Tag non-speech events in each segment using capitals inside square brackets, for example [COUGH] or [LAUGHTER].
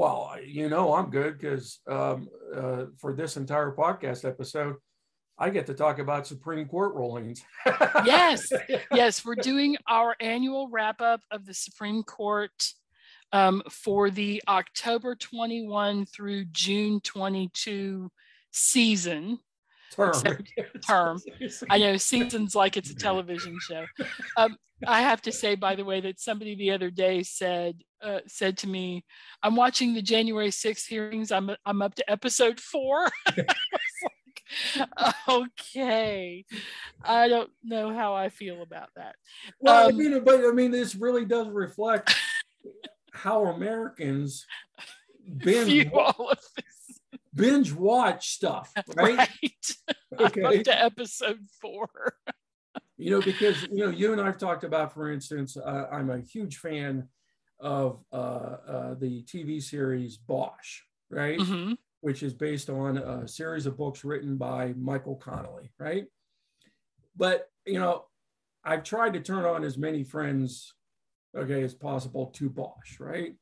Well, you know, I'm good because um, uh, for this entire podcast episode, I get to talk about Supreme Court rulings. yes, [LAUGHS] yes, we're doing our annual wrap up of the Supreme Court um, for the October 21 through June 22 season. Term. [LAUGHS] term. [LAUGHS] I know seasons like it's a television show. Um, I have to say, by the way, that somebody the other day said uh, said to me, "I'm watching the January 6th hearings. I'm I'm up to episode four. [LAUGHS] like, okay, I don't know how I feel about that. Well, um, I mean, but I mean, this really does reflect how Americans binge, binge watch stuff, [LAUGHS] right? right. [LAUGHS] Okay. I'm up to episode four you know, because you know, you and I've talked about, for instance, uh, I'm a huge fan of uh, uh, the TV series Bosch, right? Mm-hmm. Which is based on a series of books written by Michael Connelly, right? But you know, I've tried to turn on as many friends, okay, as possible to Bosch, right?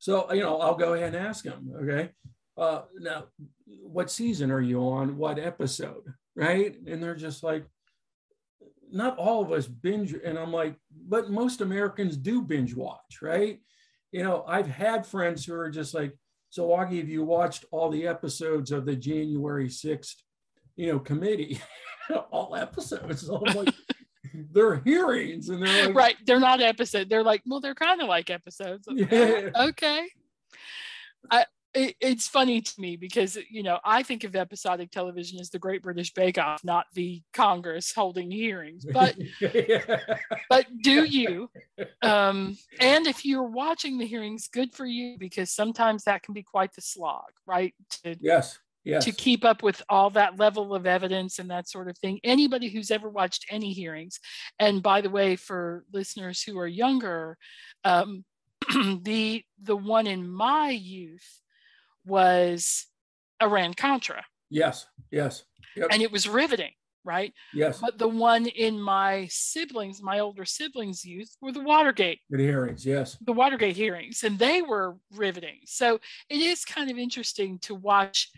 So you know, I'll go ahead and ask them, okay. Uh, now, what season are you on? What episode, right? And they're just like, not all of us binge and i'm like but most americans do binge watch right you know i've had friends who are just like so augie have you watched all the episodes of the january 6th you know committee [LAUGHS] all episodes so [LAUGHS] i'm like they're hearings and they're like, right they're not episodes they're like well they're kind of like episodes [LAUGHS] yeah. okay I, it, it's funny to me because you know I think of episodic television as the Great British Bake Off, not the Congress holding hearings. But [LAUGHS] but do you? Um, and if you're watching the hearings, good for you because sometimes that can be quite the slog, right? To, yes. Yes. To keep up with all that level of evidence and that sort of thing. Anybody who's ever watched any hearings, and by the way, for listeners who are younger, um, [CLEARS THROAT] the the one in my youth was Iran Contra. Yes, yes. Yep. And it was riveting, right? Yes. But the one in my siblings, my older siblings' youth, were the Watergate the hearings. Yes. The Watergate hearings, and they were riveting. So it is kind of interesting to watch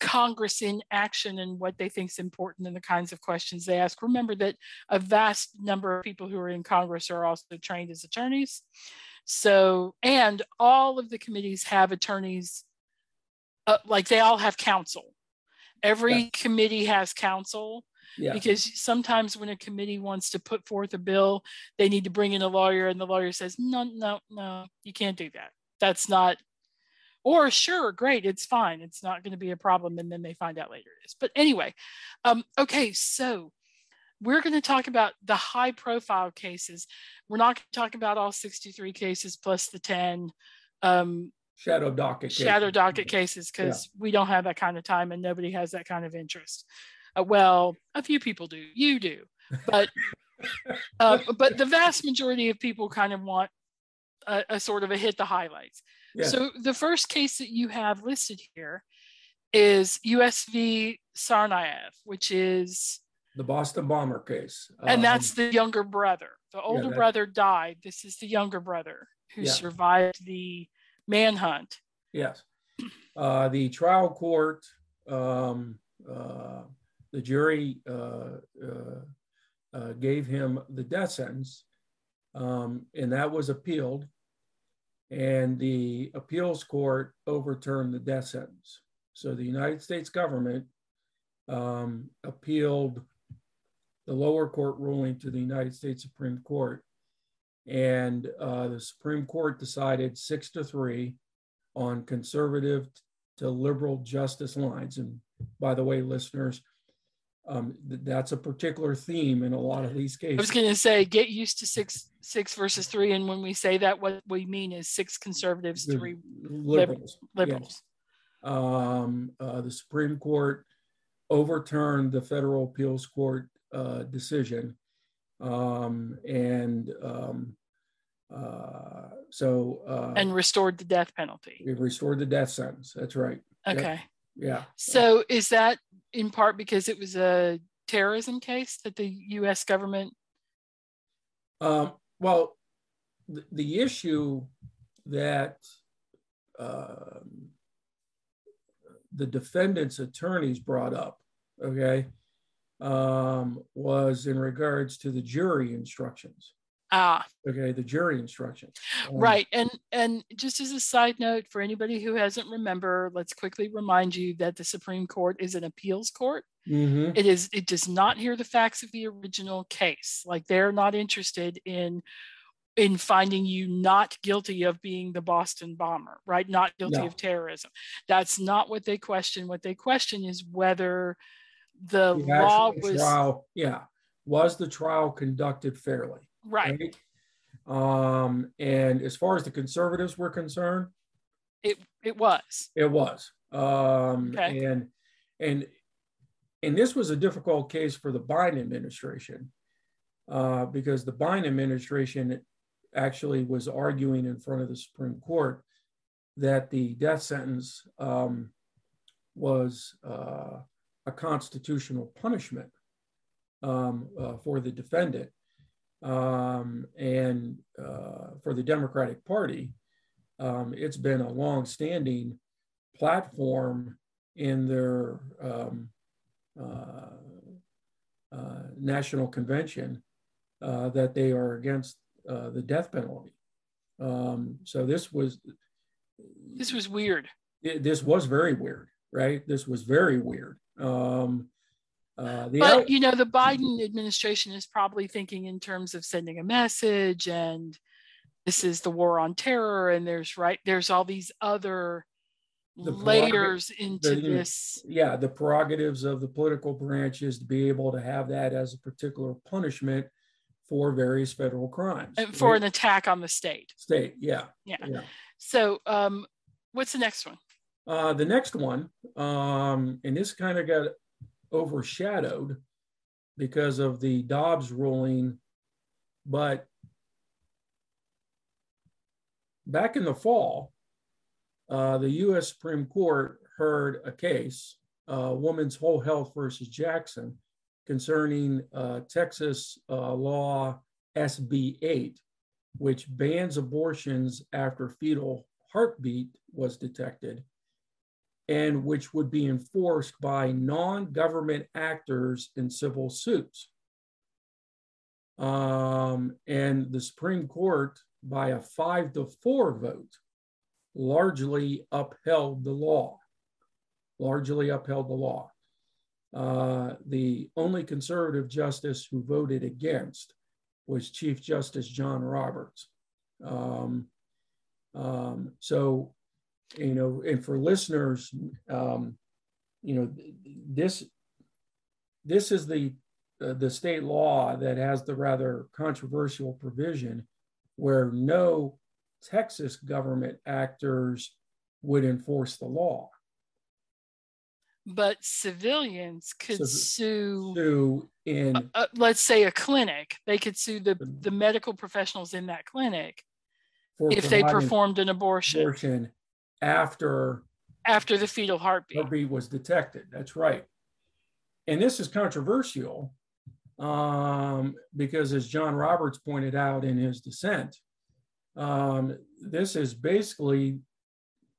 Congress in action and what they think is important and the kinds of questions they ask. Remember that a vast number of people who are in Congress are also trained as attorneys. So, and all of the committees have attorneys uh, like they all have counsel. Every yeah. committee has counsel yeah. because sometimes when a committee wants to put forth a bill, they need to bring in a lawyer, and the lawyer says, "No, no, no, you can't do that. That's not." Or sure, great, it's fine. It's not going to be a problem, and then they find out later it is. But anyway, um, okay, so we're going to talk about the high profile cases. We're not going to talk about all 63 cases plus the 10. Um, shadow docket shadow cases. docket cases because yeah. we don't have that kind of time and nobody has that kind of interest uh, well a few people do you do but [LAUGHS] uh, but the vast majority of people kind of want a, a sort of a hit the highlights yeah. so the first case that you have listed here is usv Tsarnaev which is the boston bomber case and um, that's the younger brother the older yeah, brother died this is the younger brother who survived the manhunt. Yes. Uh, the trial court, um, uh, the jury uh, uh, uh, gave him the death sentence, um, and that was appealed. And the appeals court overturned the death sentence. So the United States government um, appealed the lower court ruling to the United States Supreme Court and uh, the Supreme Court decided six to three on conservative to liberal justice lines. And by the way, listeners, um, th- that's a particular theme in a lot of these cases. I was going to say, get used to six six versus three, and when we say that, what we mean is six conservatives, three liberals. liberals. Yes. Um, uh, the Supreme Court overturned the federal appeals court uh, decision. Um, and um, uh, so. Uh, and restored the death penalty. We've restored the death sentence. That's right. Okay. Yep. Yeah. So is that in part because it was a terrorism case that the U.S. government? Um, well, the, the, issue that um, the defendant's attorneys brought up, okay, um, was in regards to the jury instructions. Ah. Okay, the jury instructions. Um, right. And and just as a side note for anybody who hasn't remember, let's quickly remind you that the Supreme Court is an appeals court. Mm-hmm. It is it does not hear the facts of the original case. Like they're not interested in in finding you not guilty of being the Boston bomber, right? Not guilty no. of terrorism. That's not what they question. What they question is whether the, the law was trial, yeah, was the trial conducted fairly? Right. right. Um, and as far as the conservatives were concerned, it it was. It was. Um, okay. and and and this was a difficult case for the Biden administration uh, because the Biden administration actually was arguing in front of the Supreme Court that the death sentence um, was uh, a constitutional punishment um, uh, for the defendant. Um, and uh, for the Democratic Party, um, it's been a long-standing platform in their um, uh, uh, national convention uh, that they are against uh, the death penalty. Um, so this was this was weird. It, this was very weird, right? This was very weird. Um, uh, but out- you know, the Biden administration is probably thinking in terms of sending a message, and this is the war on terror, and there's right there's all these other the layers into the, this. Yeah, the prerogatives of the political branches to be able to have that as a particular punishment for various federal crimes. And for right? an attack on the state. State, yeah. Yeah. yeah. So, um, what's the next one? Uh, the next one, um, and this kind of got overshadowed because of the Dobbs ruling, but back in the fall, uh, the US Supreme Court heard a case, uh, Women's Whole Health versus Jackson, concerning uh, Texas uh, law SB 8, which bans abortions after fetal heartbeat was detected, and which would be enforced by non government actors in civil suits. Um, and the Supreme Court, by a five to four vote, largely upheld the law. Largely upheld the law. Uh, the only conservative justice who voted against was Chief Justice John Roberts. Um, um, so, you know, and for listeners, um, you know, this this is the uh, the state law that has the rather controversial provision where no Texas government actors would enforce the law. But civilians could sue, sue in uh, uh, let's say a clinic. They could sue the, the medical professionals in that clinic if they performed an abortion. abortion after after the fetal heartbeat. heartbeat was detected that's right and this is controversial um, because as john roberts pointed out in his dissent um, this is basically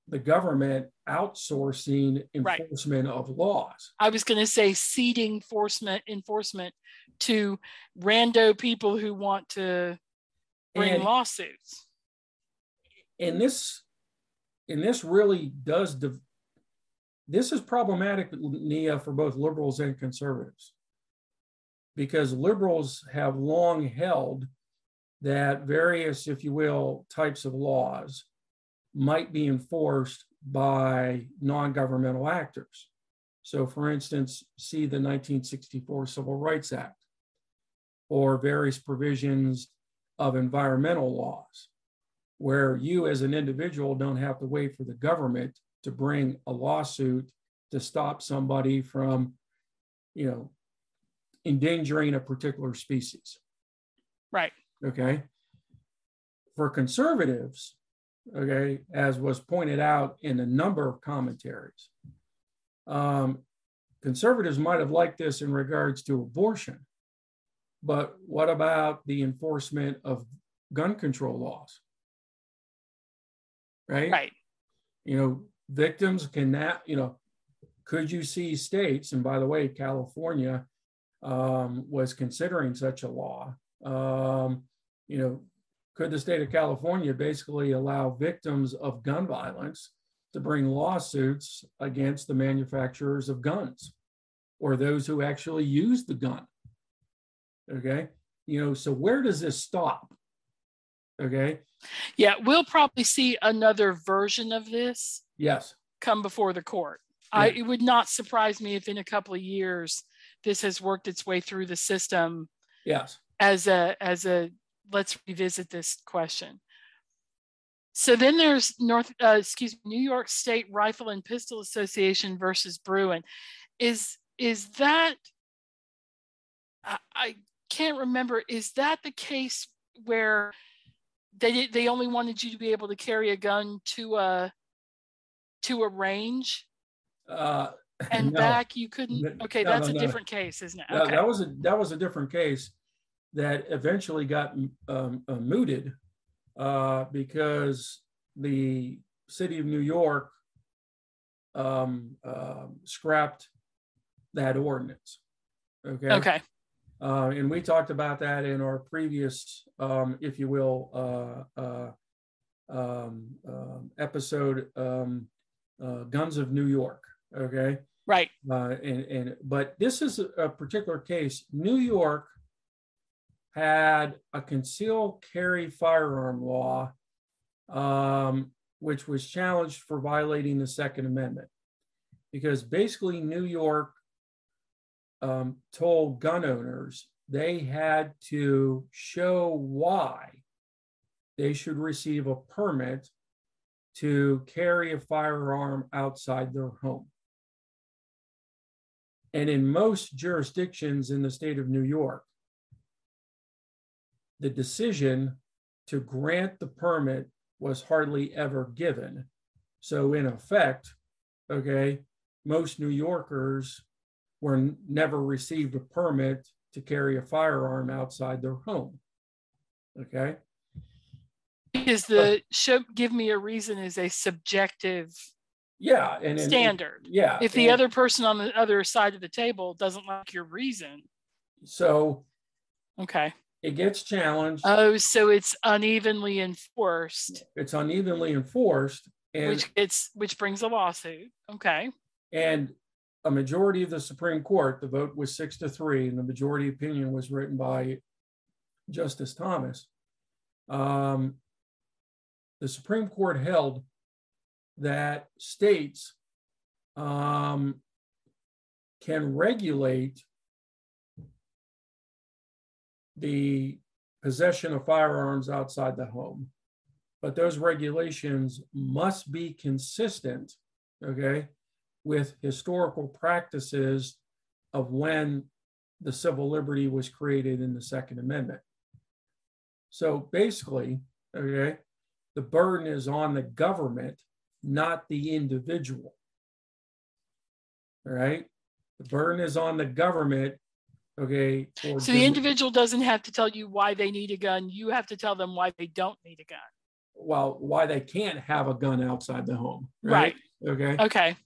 the government outsourcing enforcement right. of laws. I was going to say ceding enforcement enforcement to rando people who want to bring and, lawsuits. And this and this really does this is problematic nia for both liberals and conservatives because liberals have long held that various if you will types of laws might be enforced by non governmental actors. So, for instance, see the 1964 Civil Rights Act or various provisions of environmental laws, where you as an individual don't have to wait for the government to bring a lawsuit to stop somebody from you know, endangering a particular species. Right. Okay. For conservatives, okay, as was pointed out in a number of commentaries, um, conservatives might have liked this in regards to abortion, but what about the enforcement of gun control laws? Right? Right. You know, victims can now, you know, could you see states, and by the way, California um, was considering such a law, um, you know, could the state of California basically allow victims of gun violence to bring lawsuits against the manufacturers of guns or those who actually use the gun? Okay. You know, so where does this stop? Okay. Yeah, we'll probably see another version of this. Yes. Come before the court. Yeah. I, it would not surprise me if in a couple of years this has worked its way through the system. Yes. As a as a let's revisit this question. So then there's North, uh, excuse me, New York State Rifle and Pistol Association versus Bruen. Is is that? I, I can't remember. Is that the case where they they only wanted you to be able to carry a gun to a to a range? Uh, [LAUGHS] and no. back you couldn't. Okay, no, that's no, a different case, isn't it? Okay. that was a that was a different case that eventually got um, uh, mooted uh, because the city of New York um, uh, scrapped that ordinance. Okay. Okay. Uh, and we talked about that in our previous, um, if you will, uh, uh, um, um, episode, um, uh, Guns of New York. Okay. Right. Uh, and, and but this is a particular case. New York had a concealed carry firearm law, um, which was challenged for violating the Second Amendment, because basically New York um, told gun owners they had to show why they should receive a permit to carry a firearm outside their home. And in most jurisdictions in the state of New York, the decision to grant the permit was hardly ever given. So, in effect, okay, most New Yorkers were never received a permit to carry a firearm outside their home. Okay. Is the show give me a reason is a subjective yeah and standard. And, yeah. If the and, other person on the other side of the table doesn't like your reason. So okay. It gets challenged. Oh, so it's unevenly enforced. It's unevenly enforced. And, which it's which brings a lawsuit. Okay. And a majority of the Supreme Court, the vote was six to three, and the majority opinion was written by Justice Thomas. Um, the Supreme Court held that states um, can regulate the possession of firearms outside the home, but those regulations must be consistent, okay, with historical practices of when the civil liberty was created in the Second Amendment. So basically, okay, the burden is on the government, not the individual. All right? The burden is on the government, okay? So the individual doesn't have to tell you why they need a gun. You have to tell them why they don't need a gun. Well, why they can't have a gun outside the home. Right. right. Okay. Okay.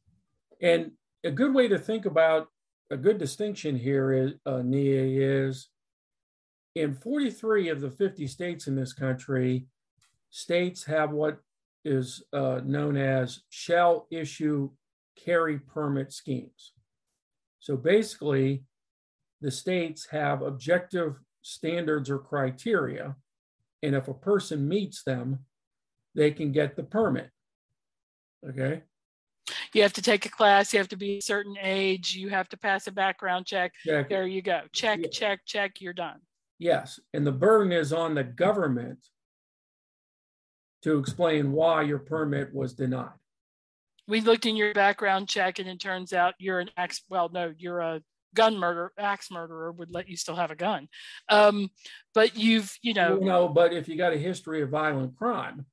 And a good way to think about a good distinction here is uh, Nia is in 43 of the 50 states in this country, states have what is uh, known as shall issue carry permit schemes. So basically, the states have objective standards or criteria, and if a person meets them, they can get the permit. Okay you have to take a class, you have to be a certain age, you have to pass a background check. check. There you go. Check, yeah. check, check, you're done. Yes. And the burden is on the government to explain why your permit was denied. We looked in your background check and it turns out you're an ex, well, no, you're a gun murder, axe murderer would let you still have a gun. Um, but you've, you know, you know, but if you got a history of violent crime,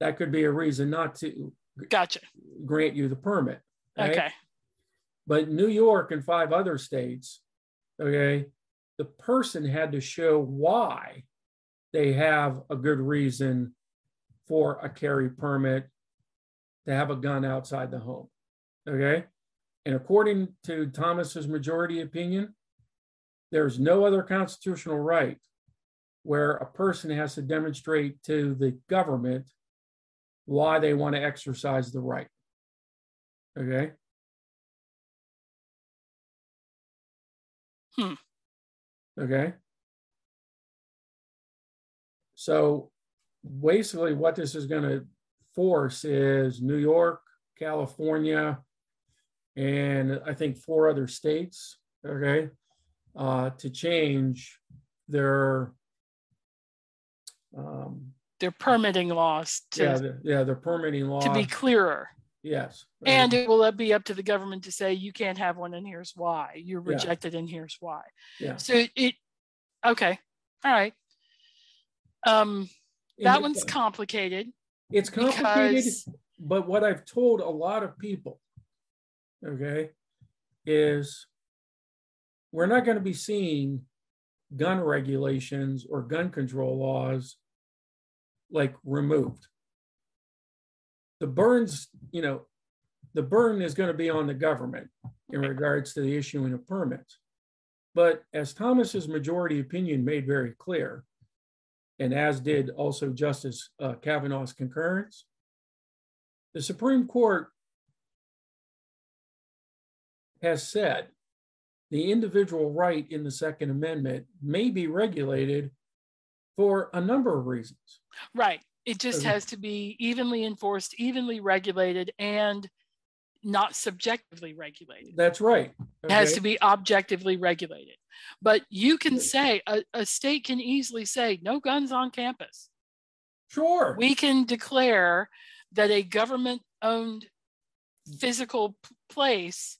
that could be a reason not to gotcha grant you the permit. Right? Okay. But New York and five other states, okay, the person had to show why they have a good reason for a carry permit to have a gun outside the home. Okay. And according to Thomas's majority opinion, there's no other constitutional right where a person has to demonstrate to the government why they want to exercise the right. Okay. Hmm. Okay. So basically, what this is going to force is New York, California, and I think four other states, okay, uh, to change their um, their permitting laws to yeah, the, yeah, their permitting law to be clearer. Yes. And it will be up to the government to say you can't have one and here's why. You're rejected yeah. and here's why. Yeah. So it, okay. All right. Um that one's complicated. It's complicated, because... but what I've told a lot of people, okay, is we're not going to be seeing gun regulations or gun control laws like removed the burns, you know, the burden is going to be on the government in regards to the issuing of permits. But as Thomas's majority opinion made very clear, and as did also Justice uh, Kavanaugh's concurrence, the Supreme Court has said the individual right in the Second Amendment may be regulated for a number of reasons. Right. It just has to be evenly enforced, evenly regulated, and not subjectively regulated. That's right. Okay. It has to be objectively regulated. But you can say, a, a state can easily say, no guns on campus. Sure. We can declare that a government owned physical place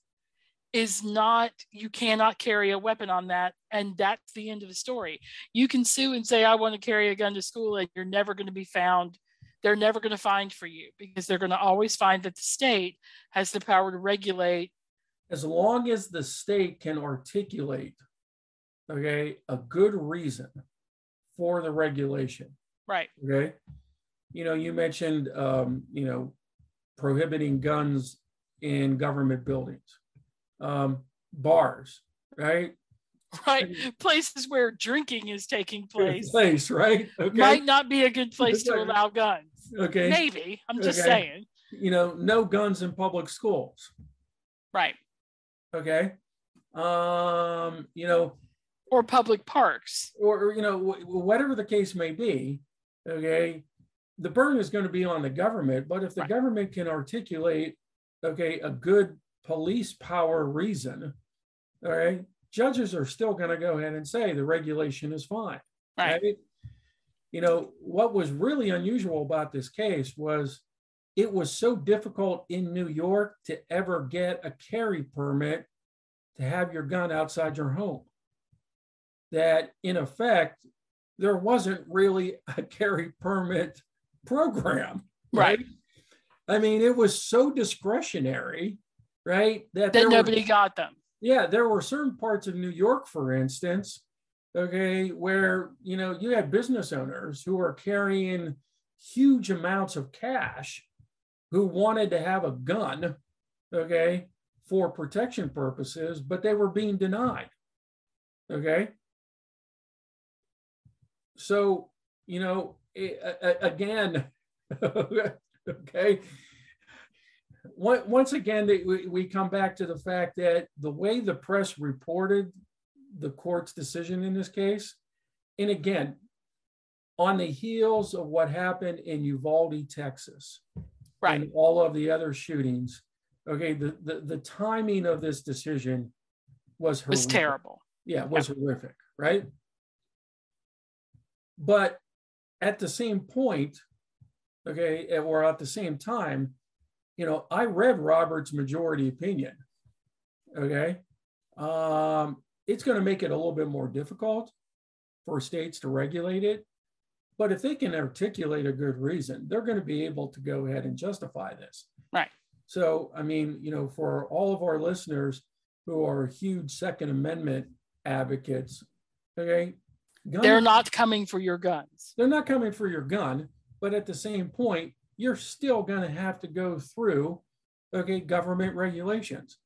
is not you cannot carry a weapon on that and that's the end of the story. You can sue and say i want to carry a gun to school and you're never going to be found. They're never going to find for you because they're going to always find that the state has the power to regulate. As long as the state can articulate okay a good reason for the regulation. Right. Okay? You know you mentioned um, you know prohibiting guns in government buildings um, bars, right? Right. [LAUGHS] Places where drinking is taking place. Place, right? Okay. Might not be a good place to [LAUGHS] allow guns. Okay. Maybe. I'm just okay. saying. You know, no guns in public schools. Right. Okay. Um, you know, or public parks. Or, you know, whatever the case may be, okay, the burden is going to be on the government. But if the right. government can articulate, okay, a good police power reason, all right, judges are still going to go ahead and say the regulation is fine. Right. right. You know, what was really unusual about this case was it was so difficult in New York to ever get a carry permit to have your gun outside your home that, in effect, there wasn't really a [LAUGHS] carry permit program. Right. right? I mean, it was so discretionary right? That, that nobody were, got them. Yeah, there were certain parts of New York, for instance, okay, where you know you had business owners who are carrying huge amounts of cash who wanted to have a gun, okay, for protection purposes, but they were being denied. Okay. So, you know, again, [LAUGHS] okay, once again, we come back to the fact that the way the press reported the court's decision in this case, and again, on the heels of what happened in Uvalde, Texas, right. and all of the other shootings, okay, the, the, the timing of this decision was horrific. was terrible. Yeah, it was horrific, right? But at the same point, okay, or at the same time, you know, I read Robert's majority opinion. Okay. um, it's going to make it a little bit more difficult for states to regulate it. But if they can articulate a good reason, they're going to be able to go ahead and justify this. Right. So, I mean, you know, for all of our listeners who are huge Second Amendment advocates, okay, gun, they're not coming for your guns. They're not coming for your gun, but at the same point, you're still going to have to go through, okay, government regulations.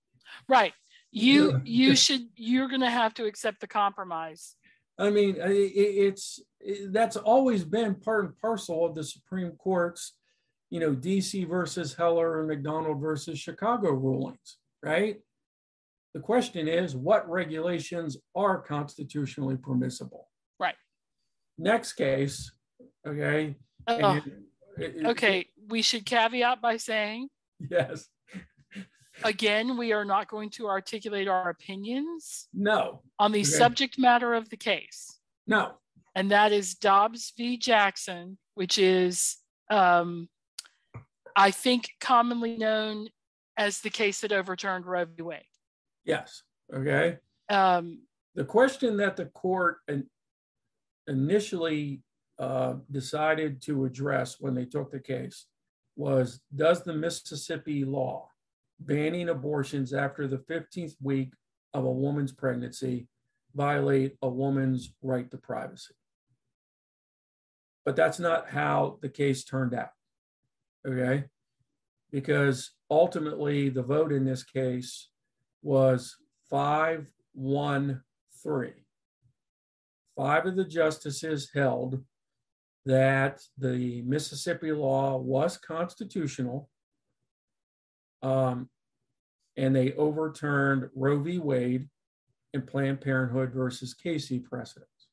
Right. You you should you're going to have to accept the compromise. I mean, it's that's always been part and parcel of the Supreme Court's you know, DC versus Heller and McDonald versus Chicago rulings, right? The question is what regulations are constitutionally permissible? Right. Next case, okay. Uh, okay, [LAUGHS] we should caveat by saying yes. Again, we are not going to articulate our opinions. No. On the okay. subject matter of the case. No. And that is Dobbs v. Jackson, which is um, I think commonly known as the case that overturned Roe v. Wade. Yes. Okay. Um, the question that the court initially uh, decided to address when they took the case was Does the Mississippi law banning abortions after the 15th week of a woman's pregnancy violate a woman's right to privacy? But that's not how the case turned out okay? Because ultimately, the vote in this case was 5 1 3. Five of the justices held that the Mississippi law was constitutional, um, and they overturned Roe v. Wade and Planned Parenthood versus Casey precedents.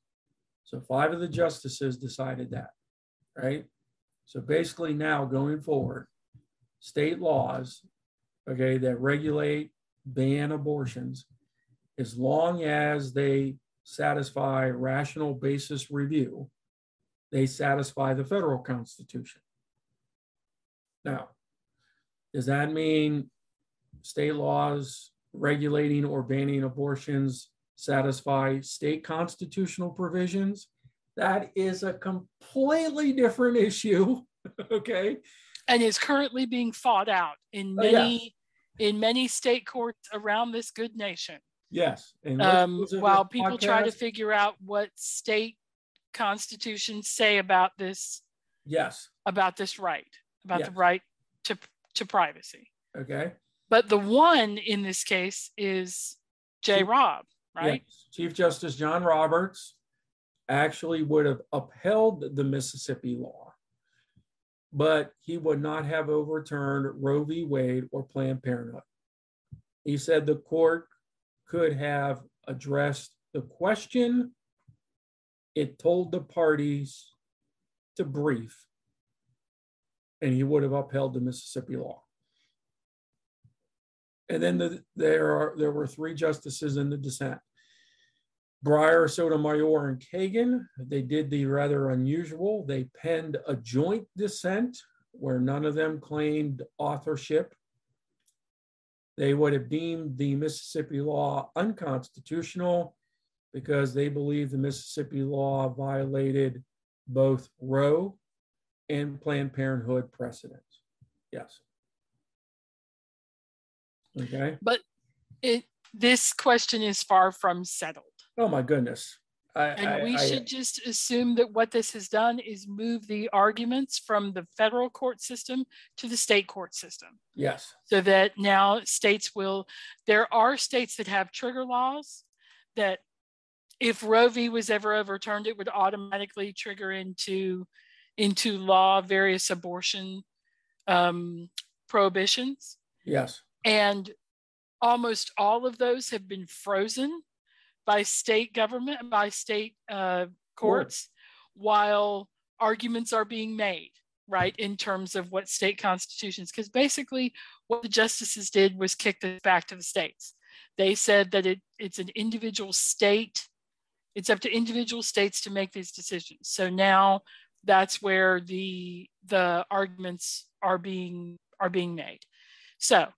So five of the justices decided that, right? So basically, now going forward, state laws, okay, that regulate, ban abortions, as long as they satisfy rational basis review, they satisfy the federal constitution. Now, does that mean state laws regulating or banning abortions satisfy state constitutional provisions? That is a completely different issue. [LAUGHS] okay. And is currently being fought out in many oh, yes. in many state courts around this good nation. Yes. Um, while people podcast? try to figure out what state constitutions say about this. Yes. About this right, about yes. the right to to privacy. Okay. But the one in this case is J. Rob, right? Yes. Chief Justice John Roberts actually would have upheld the Mississippi law, but he would not have overturned Roe v. Wade or Planned Parenthood. He said the court could have addressed the question. It told the parties to brief, and he would have upheld the Mississippi law. And then the, there are there were three justices in the dissent. Breyer, Sotomayor, and Kagan, they did the rather unusual. They penned a joint dissent where none of them claimed authorship. They would have deemed the Mississippi law unconstitutional because they believe the Mississippi law violated both Roe and Planned Parenthood precedents. Yes. Okay. But it this question is far from settled. Oh my goodness. I, and I, we I, should just assume that what this has done is move the arguments from the federal court system to the state court system. Yes. So that now states will, there are states that have trigger laws that if Roe v. was ever overturned, it would automatically trigger into, into law various abortion um, prohibitions. Yes. And almost all of those have been frozen by state government, by state uh, courts, while arguments are being made, right, in terms of what state constitutions. Because basically, what the justices did was kick this back to the states. They said that it, it's an individual state, it's up to individual states to make these decisions. So now that's where the the arguments are being are being made. So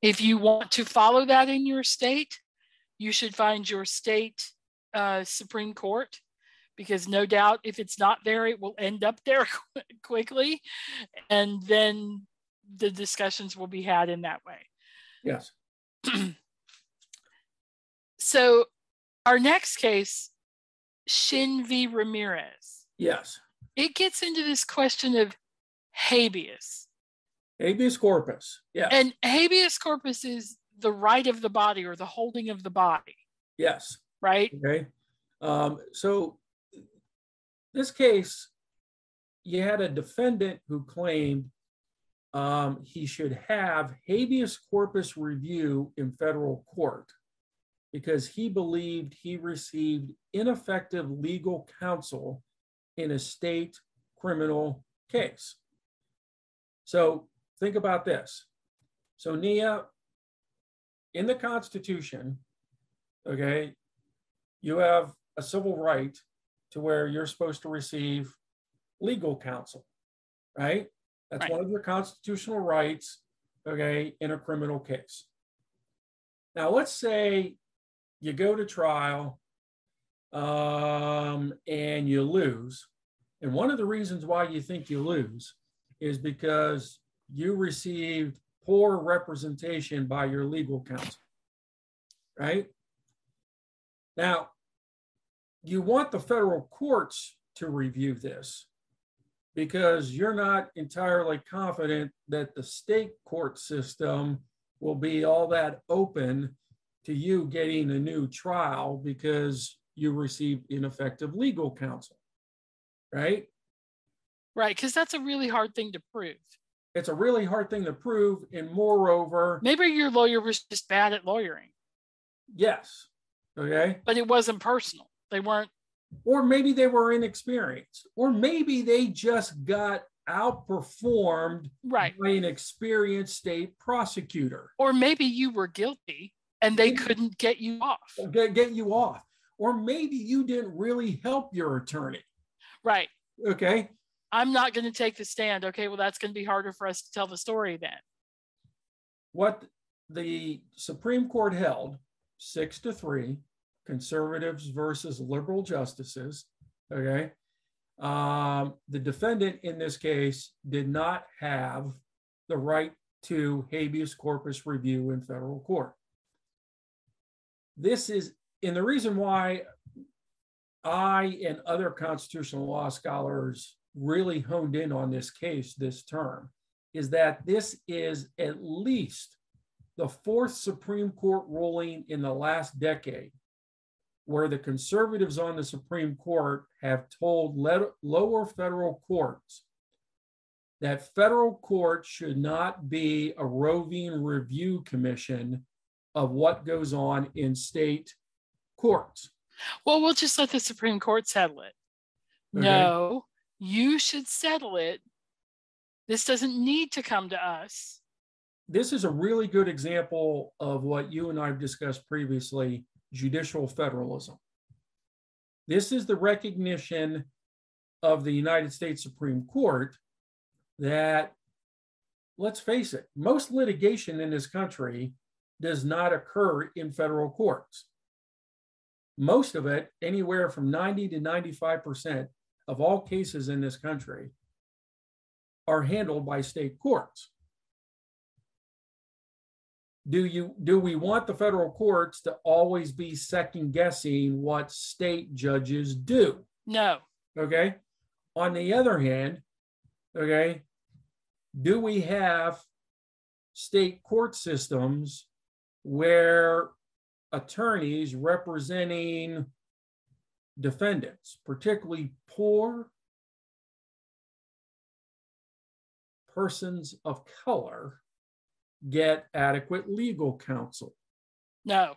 if you want to follow that in your state, you should find your state uh, Supreme Court because no doubt if it's not there, it will end up there [LAUGHS] quickly. And then the discussions will be had in that way. Yes. [CLEARS THROAT] so our next case, Shinn v. Ramirez. Yes. It gets into this question of habeas. Habeas corpus. Yeah. And habeas corpus is the right of the body or the holding of the body. Yes. Right. Okay. Um, so this case, you had a defendant who claimed um, he should have habeas corpus review in federal court because he believed he received ineffective legal counsel in a state criminal case. So think about this. So, Nia, in the Constitution, okay, you have a civil right to where you're supposed to receive legal counsel, right? That's right. one of your constitutional rights, okay, in a criminal case. Now, let's say you go to trial um, and you lose. And one of the reasons why you think you lose is because you received poor representation by your legal counsel, right? Now, you want the federal courts to review this because you're not entirely confident that the state court system will be all that open to you getting a new trial because you received ineffective legal counsel, right? Right, because that's a really hard thing to prove. It's a really hard thing to prove. And moreover, maybe your lawyer was just bad at lawyering. Yes. Okay. But it wasn't personal. They weren't or maybe they were inexperienced, or maybe they just got outperformed right. by an experienced state prosecutor. Or maybe you were guilty and they couldn't get you off. Get, get you off. Or maybe you didn't really help your attorney. Right. Okay. I'm not going to take the stand. Okay. Well, that's going to be harder for us to tell the story then. What the Supreme Court held six to three conservatives versus liberal justices. Okay. Um, the defendant in this case did not have the right to habeas corpus review in federal court. This is, and the reason why I and other constitutional law scholars really honed in on this case this term is that this is at least the fourth Supreme Court ruling in the last decade where the conservatives on the Supreme Court have told lower federal courts that federal courts should not be a roving review commission of what goes on in state courts. Well, we'll just let the Supreme Court settle it. Okay. No, you should settle it. This doesn't need to come to us. This is a really good example of what you and I have discussed previously judicial federalism. This is the recognition of the United States Supreme Court that, let's face it, most litigation in this country does not occur in federal courts. Most of it, anywhere from 90 to 95% of all cases in this country, are handled by state courts. Do you do we want the federal courts to always be second guessing what state judges do? No. Okay? On the other hand okay do we have state court systems where attorneys representing defendants particularly poor persons of color get adequate legal counsel? No.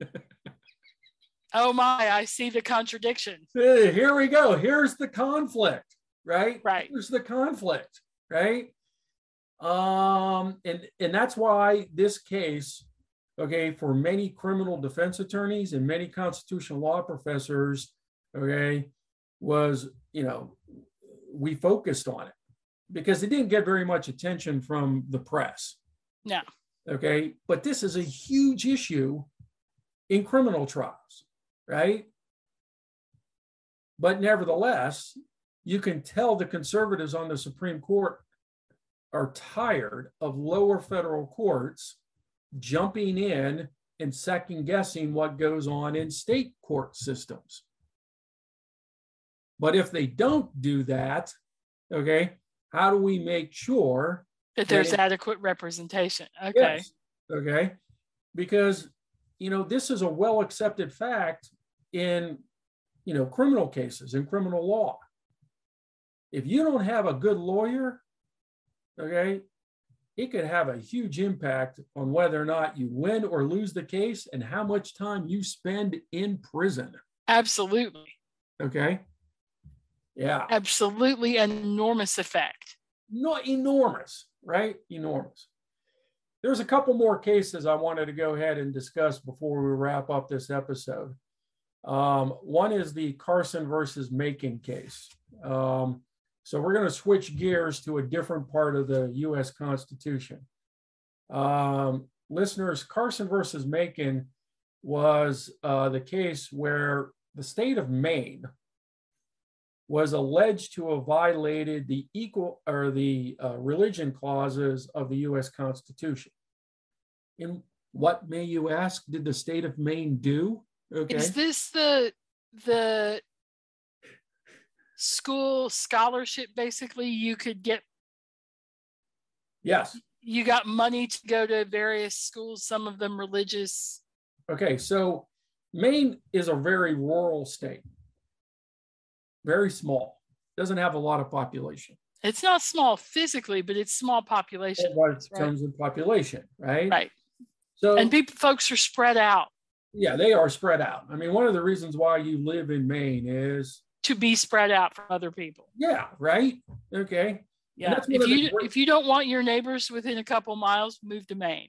[LAUGHS] oh my, I see the contradiction. Here we go. Here's the conflict, right? Right. Here's the conflict, right? Um, and and that's why this case, okay, for many criminal defense attorneys and many constitutional law professors, okay, was you know, we focused on it because it didn't get very much attention from the press. No. Okay. But this is a huge issue in criminal trials, right? But nevertheless, you can tell the conservatives on the Supreme Court are tired of lower federal courts jumping in and second guessing what goes on in state court systems. But if they don't do that, okay, how do we make sure that there's that adequate representation? Okay. Yes, okay. Because, you know, this is a well accepted fact in, you know, criminal cases, in criminal law. If you don't have a good lawyer, okay, it could have a huge impact on whether or not you win or lose the case and how much time you spend in prison. Absolutely. Okay. Yeah. Absolutely enormous effect. Not enormous, right? Enormous. There's a couple more cases I wanted to go ahead and discuss before we wrap up this episode. Um, one is the Carson versus Makin case. Um, so we're going to switch gears to a different part of the US Constitution. Um, listeners, Carson versus Makin was uh, the case where the state of Maine was alleged to have violated the equal or the uh, religion clauses of the US Constitution. In what may you ask, did the state of Maine do? Okay. Is this the the school scholarship basically you could get yes. You got money to go to various schools some of them religious. Okay so maine is a very rural state. Very small. Doesn't have a lot of population. It's not small physically but it's small population. In right? terms of population right? Right. So and people folks are spread out. Yeah they are spread out. I mean one of the reasons why you live in maine is to be spread out from other people. Yeah, right. Okay. Yeah. If you if you don't want your neighbors within a couple miles, move to Maine.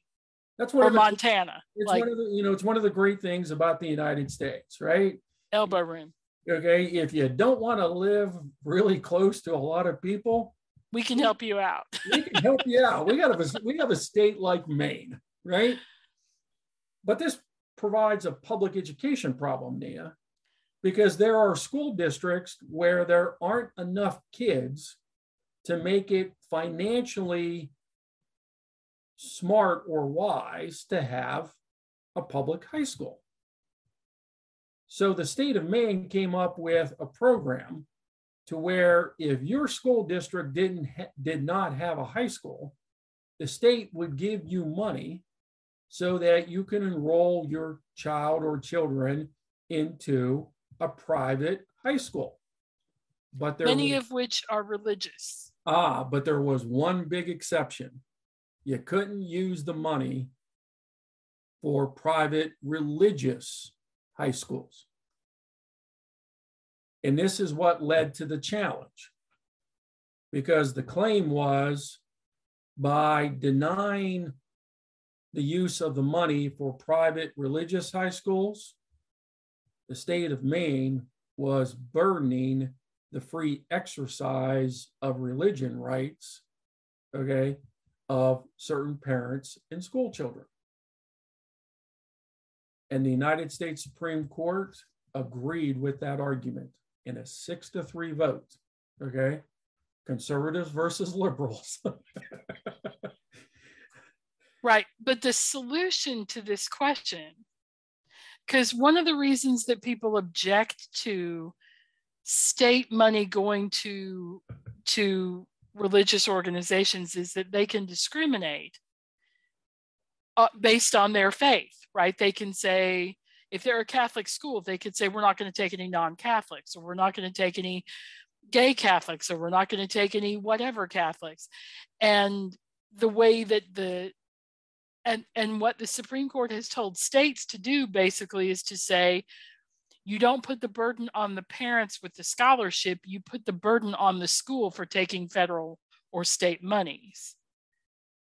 That's one or Montana. It's like, one of the you know it's one of the great things about the United States, right? Elbow room. Okay, if you don't want to live really close to a lot of people, we can help you out. [LAUGHS] we can help you out. We got a we have a state like Maine, right? But this provides a public education problem, Nia, because there are school districts where there aren't enough kids to make it financially smart or wise to have a public high school. So the state of Maine came up with a program to where if your school district didn't ha- did not have a high school, the state would give you money so that you can enroll your child or children into a private high school. But there many was, of which are religious. Ah, but there was one big exception. You couldn't use the money for private religious high schools. And this is what led to the challenge. Because the claim was by denying the use of the money for private religious high schools, the state of Maine was burdening the free exercise of religion rights, okay, of certain parents and school children. And the United States Supreme Court agreed with that argument in a six to three vote, okay? Conservatives versus liberals. [LAUGHS] right. But the solution to this question because one of the reasons that people object to state money going to to religious organizations is that they can discriminate uh, based on their faith right? They can say if they're a catholic school they could say we're not going to take any non-catholics or we're not going to take any gay catholics or we're not going to take any whatever catholics. And the way that the and and what the supreme court has told states to do basically is to say you don't put the burden on the parents with the scholarship you put the burden on the school for taking federal or state monies.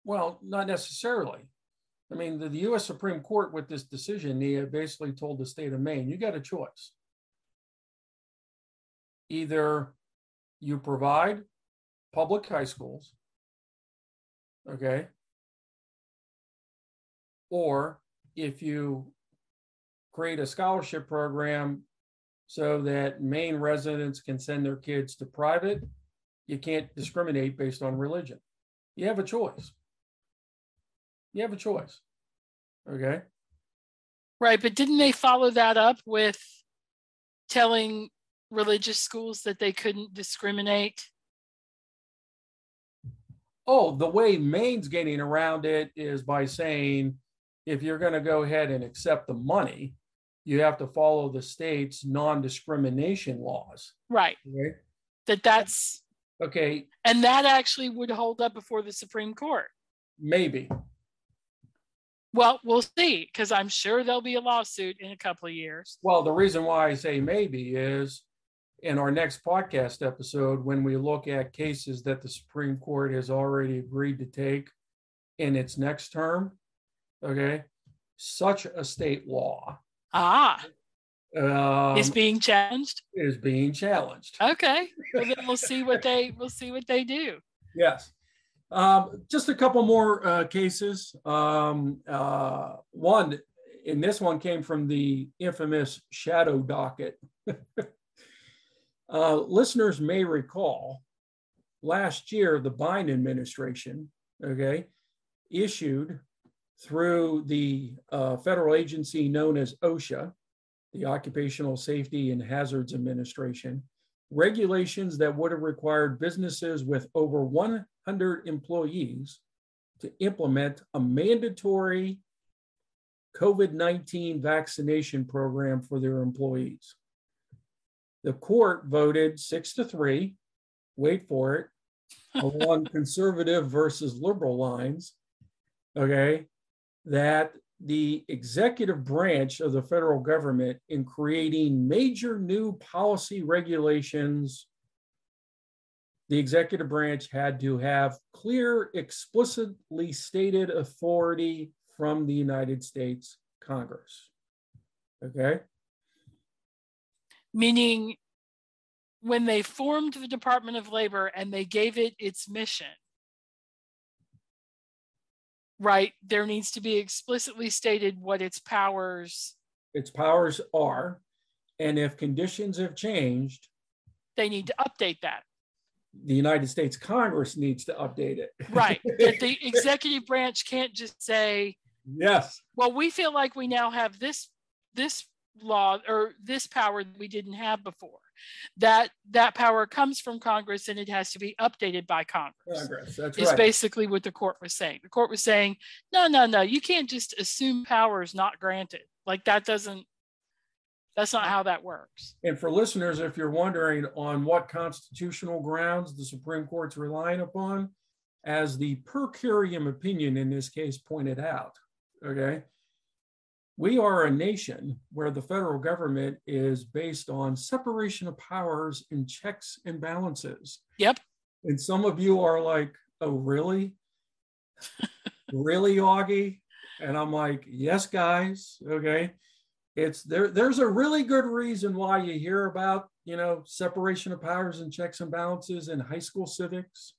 Well not necessarily. I mean the, the u.s supreme court with this decision nia basically told the state of maine you got a choice. Either you provide public high schools okay or if you create a scholarship program so that Maine residents can send their kids to private. You can't discriminate based on religion. You have a choice. You have a choice. Okay. Right. But didn't they follow that up with telling religious schools that they couldn't discriminate? Oh, the way Maine's getting around it is by saying if you're going to go ahead and accept the money, you have to follow the state's non-discrimination laws. Right. Okay. That that's okay. And that actually would hold up before the Supreme Court. Maybe. Well, we'll see, because I'm sure there'll be a lawsuit in a couple of years. Well, the reason why I say maybe is in our next podcast episode, when we look at cases that the Supreme Court has already agreed to take in its next term, okay, such a state law Ah. Um, is being challenged. Is being challenged. Okay. Well, then we'll see what they we'll see what they do. Yes. Um, just a couple more uh, cases. Um, uh, one, and this one came from the infamous shadow docket. [LAUGHS] uh, listeners may recall last year the Biden administration, okay, issued through the uh, federal agency known as OSHA, the Occupational Safety and Hazards Administration, regulations that would have required businesses with over 100 employees to implement a mandatory COVID 19 vaccination program for their employees. The court voted six to three, wait for it, [LAUGHS] along conservative versus liberal lines. Okay that the executive branch of the federal government in creating major new policy regulations the executive branch had to have clear explicitly stated authority from the united states congress. Okay? Meaning when they formed the department of labor and they gave it its mission right there needs to be explicitly stated what its powers its powers are and if conditions have changed they need to update that. the united states congress needs to update it. Right that the [LAUGHS] executive branch can't just say yes. Well we feel like we now have this this law or this power that we didn't have before that that power comes from Congress and it has to be updated by Congress. Congress, that's is right. basically what the court was saying. The court was saying, no, no, no, you can't just assume powers not granted. Like that doesn't. That's not how that works. And for listeners, if you're wondering on what constitutional grounds the Supreme Court's relying upon, as the per curiam opinion in this case pointed out, okay, we are a nation where the federal government is based on separation of powers and checks and balances. Yep. And some of you are like, oh, really? [LAUGHS] really, Augie? And I'm like, yes, guys. Okay. It's there, there's a really good reason why you hear about, you know, separation of powers and checks and balances in high school civics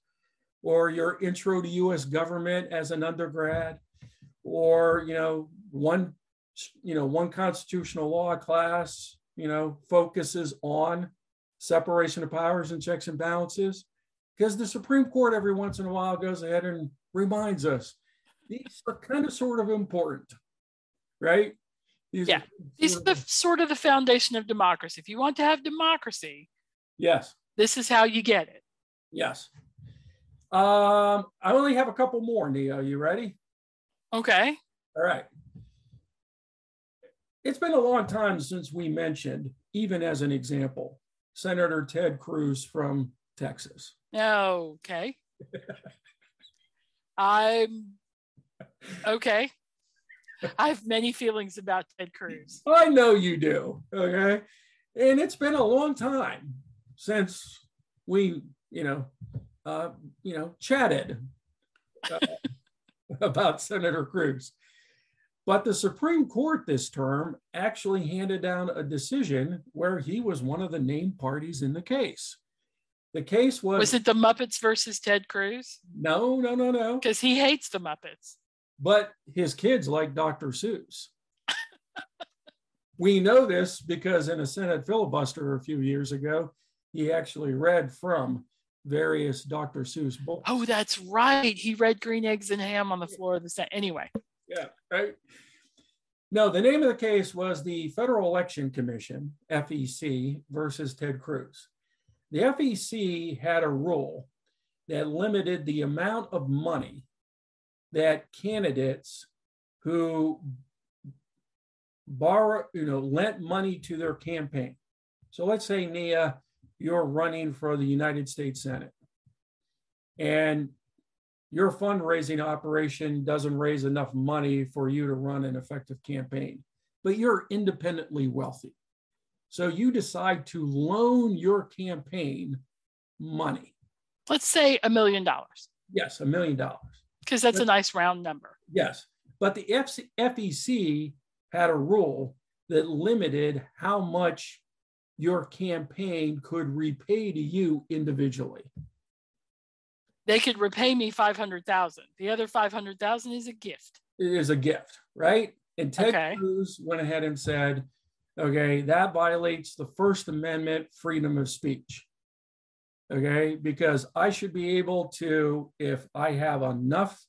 or your intro to US government as an undergrad or, you know, one you know, one constitutional law class, you know, focuses on separation of powers and checks and balances because the Supreme Court every once in a while goes ahead and reminds us these are kind of sort of important, right? These yeah, these are the sort of the foundation of democracy. If you want to have democracy, yes, this is how you get it. Yes. Um, I only have a couple more, Nia. You ready? Okay. All right. It's been a long time since we mentioned, even as an example, Senator Ted Cruz from Texas. Okay. I'm okay. I have many feelings about Ted Cruz. I know you do. Okay. And it's been a long time since we, you know, uh, you know, chatted uh, [LAUGHS] about Senator Cruz. But the Supreme Court this term actually handed down a decision where he was one of the named parties in the case. The case was Was it the Muppets versus Ted Cruz? No, no, no, no. Because he hates the Muppets. But his kids like Dr. Seuss. we know this because in a Senate filibuster a few years ago, he actually read from various Dr. Seuss books. Oh, that's right. He read Green Eggs and Ham on the floor of the Senate. Anyway. Yeah, right. No, the name of the case was the Federal Election Commission, FEC, versus Ted Cruz. The FEC had a rule that limited the amount of money that candidates who borrow, you know, lent money to their campaign. So let's say, Nia, you're running for the United States Senate and your fundraising operation doesn't raise enough money for you to run an effective campaign, but you're independently wealthy. So you decide to loan your campaign money. Let's say a million dollars. Yes, a million dollars. Because that's but, a nice round number. Yes. But the FEC had a rule that limited how much your campaign could repay to you individually. They could repay me 500,000. The other 500,000 is a gift. It is a gift, right? And Ted okay. Cruz went ahead and said, okay, that violates the First Amendment freedom of speech. Okay, because I should be able to, if I have enough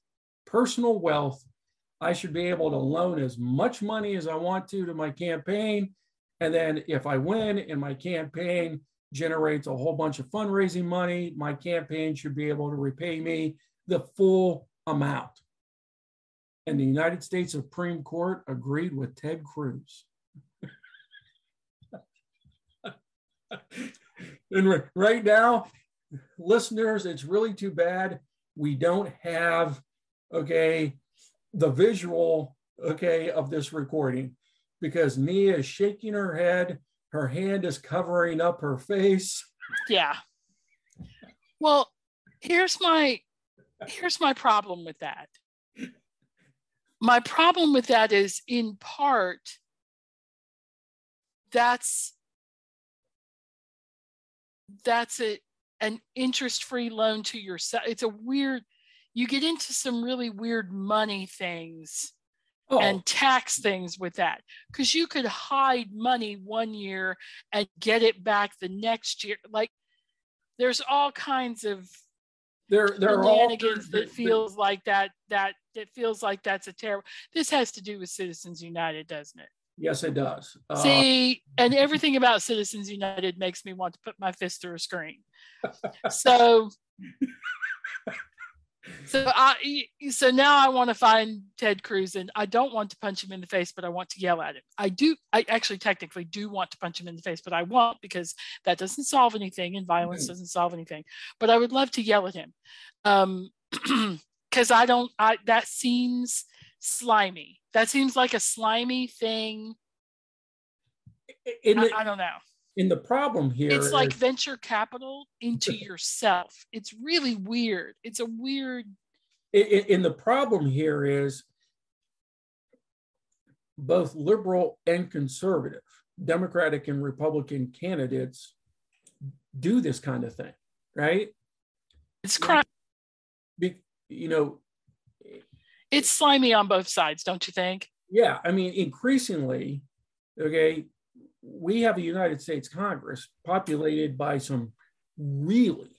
personal wealth I should be able to loan as much money as I want to to my campaign. And then if I win in my campaign generates a whole bunch of fundraising money, my campaign should be able to repay me the full amount. And the United States Supreme Court agreed with Ted Cruz. [LAUGHS] and right now, listeners, it's really too bad we don't have, okay, the visual, okay, of this recording because Nia is shaking her head. Her hand is covering up her face. Yeah. Well, here's my here's my problem with that. My problem with that is in part that's that's a, an interest-free loan to yourself. It's a weird you get into some really weird money things oh. and tax things with that because you could hide money one year and get it back the next year like there's all kinds of there there are all that feels like that that that feels like that's a terrible this has to do with citizens united doesn't it? Yes it does. Uh, see and [LAUGHS] everything about citizens united makes me want to put my fist through a screen. So [LAUGHS] so I so now I want to find Ted Cruz and I don't want to punch him in the face, but I want to yell at him. I do I actually technically do want to punch him in the face, but I won't because that doesn't solve anything and violence mm-hmm. doesn't solve anything. But I would love to yell at him. Um [CLEARS THROAT] because I don't I that seems slimy. That seems like a slimy thing. In the, I don't know and the problem here it's like is, venture capital into yourself. It's really weird. It's a weird and the problem here is both liberal and conservative democratic and republican candidates do this kind of thing right? It's crime. Be, you know it's slimy on both sides don't you think? Yeah i mean increasingly okay we have a United States Congress populated by some really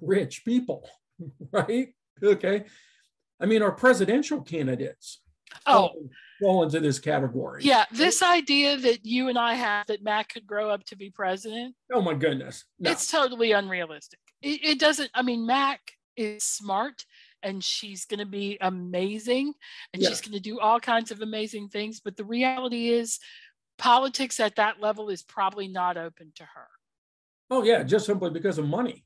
rich people, [LAUGHS] right? Okay. I mean, our presidential candidates oh. fall into this category. Yeah, this idea that you and I have that Matt could grow up to be president. Oh my goodness. No. It's totally unrealistic. It, it doesn't, I mean, Mac is smart and she's going to be amazing and yeah. she's going to do all kinds of amazing things. But the reality is, politics at that level is probably not open to her. Oh yeah, just simply because of money.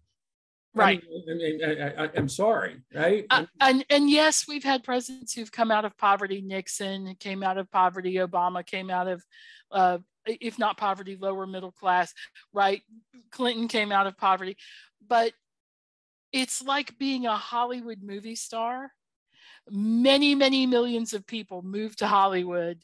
Right. I mean, I, am sorry, right? Uh, and and yes, we've had presidents who've come out of poverty. Nixon came out of poverty. Obama came out of, uh, if not poverty, lower middle class. Right. Clinton came out of poverty, but it's like being a Hollywood movie star. Many, many millions of people move to Hollywood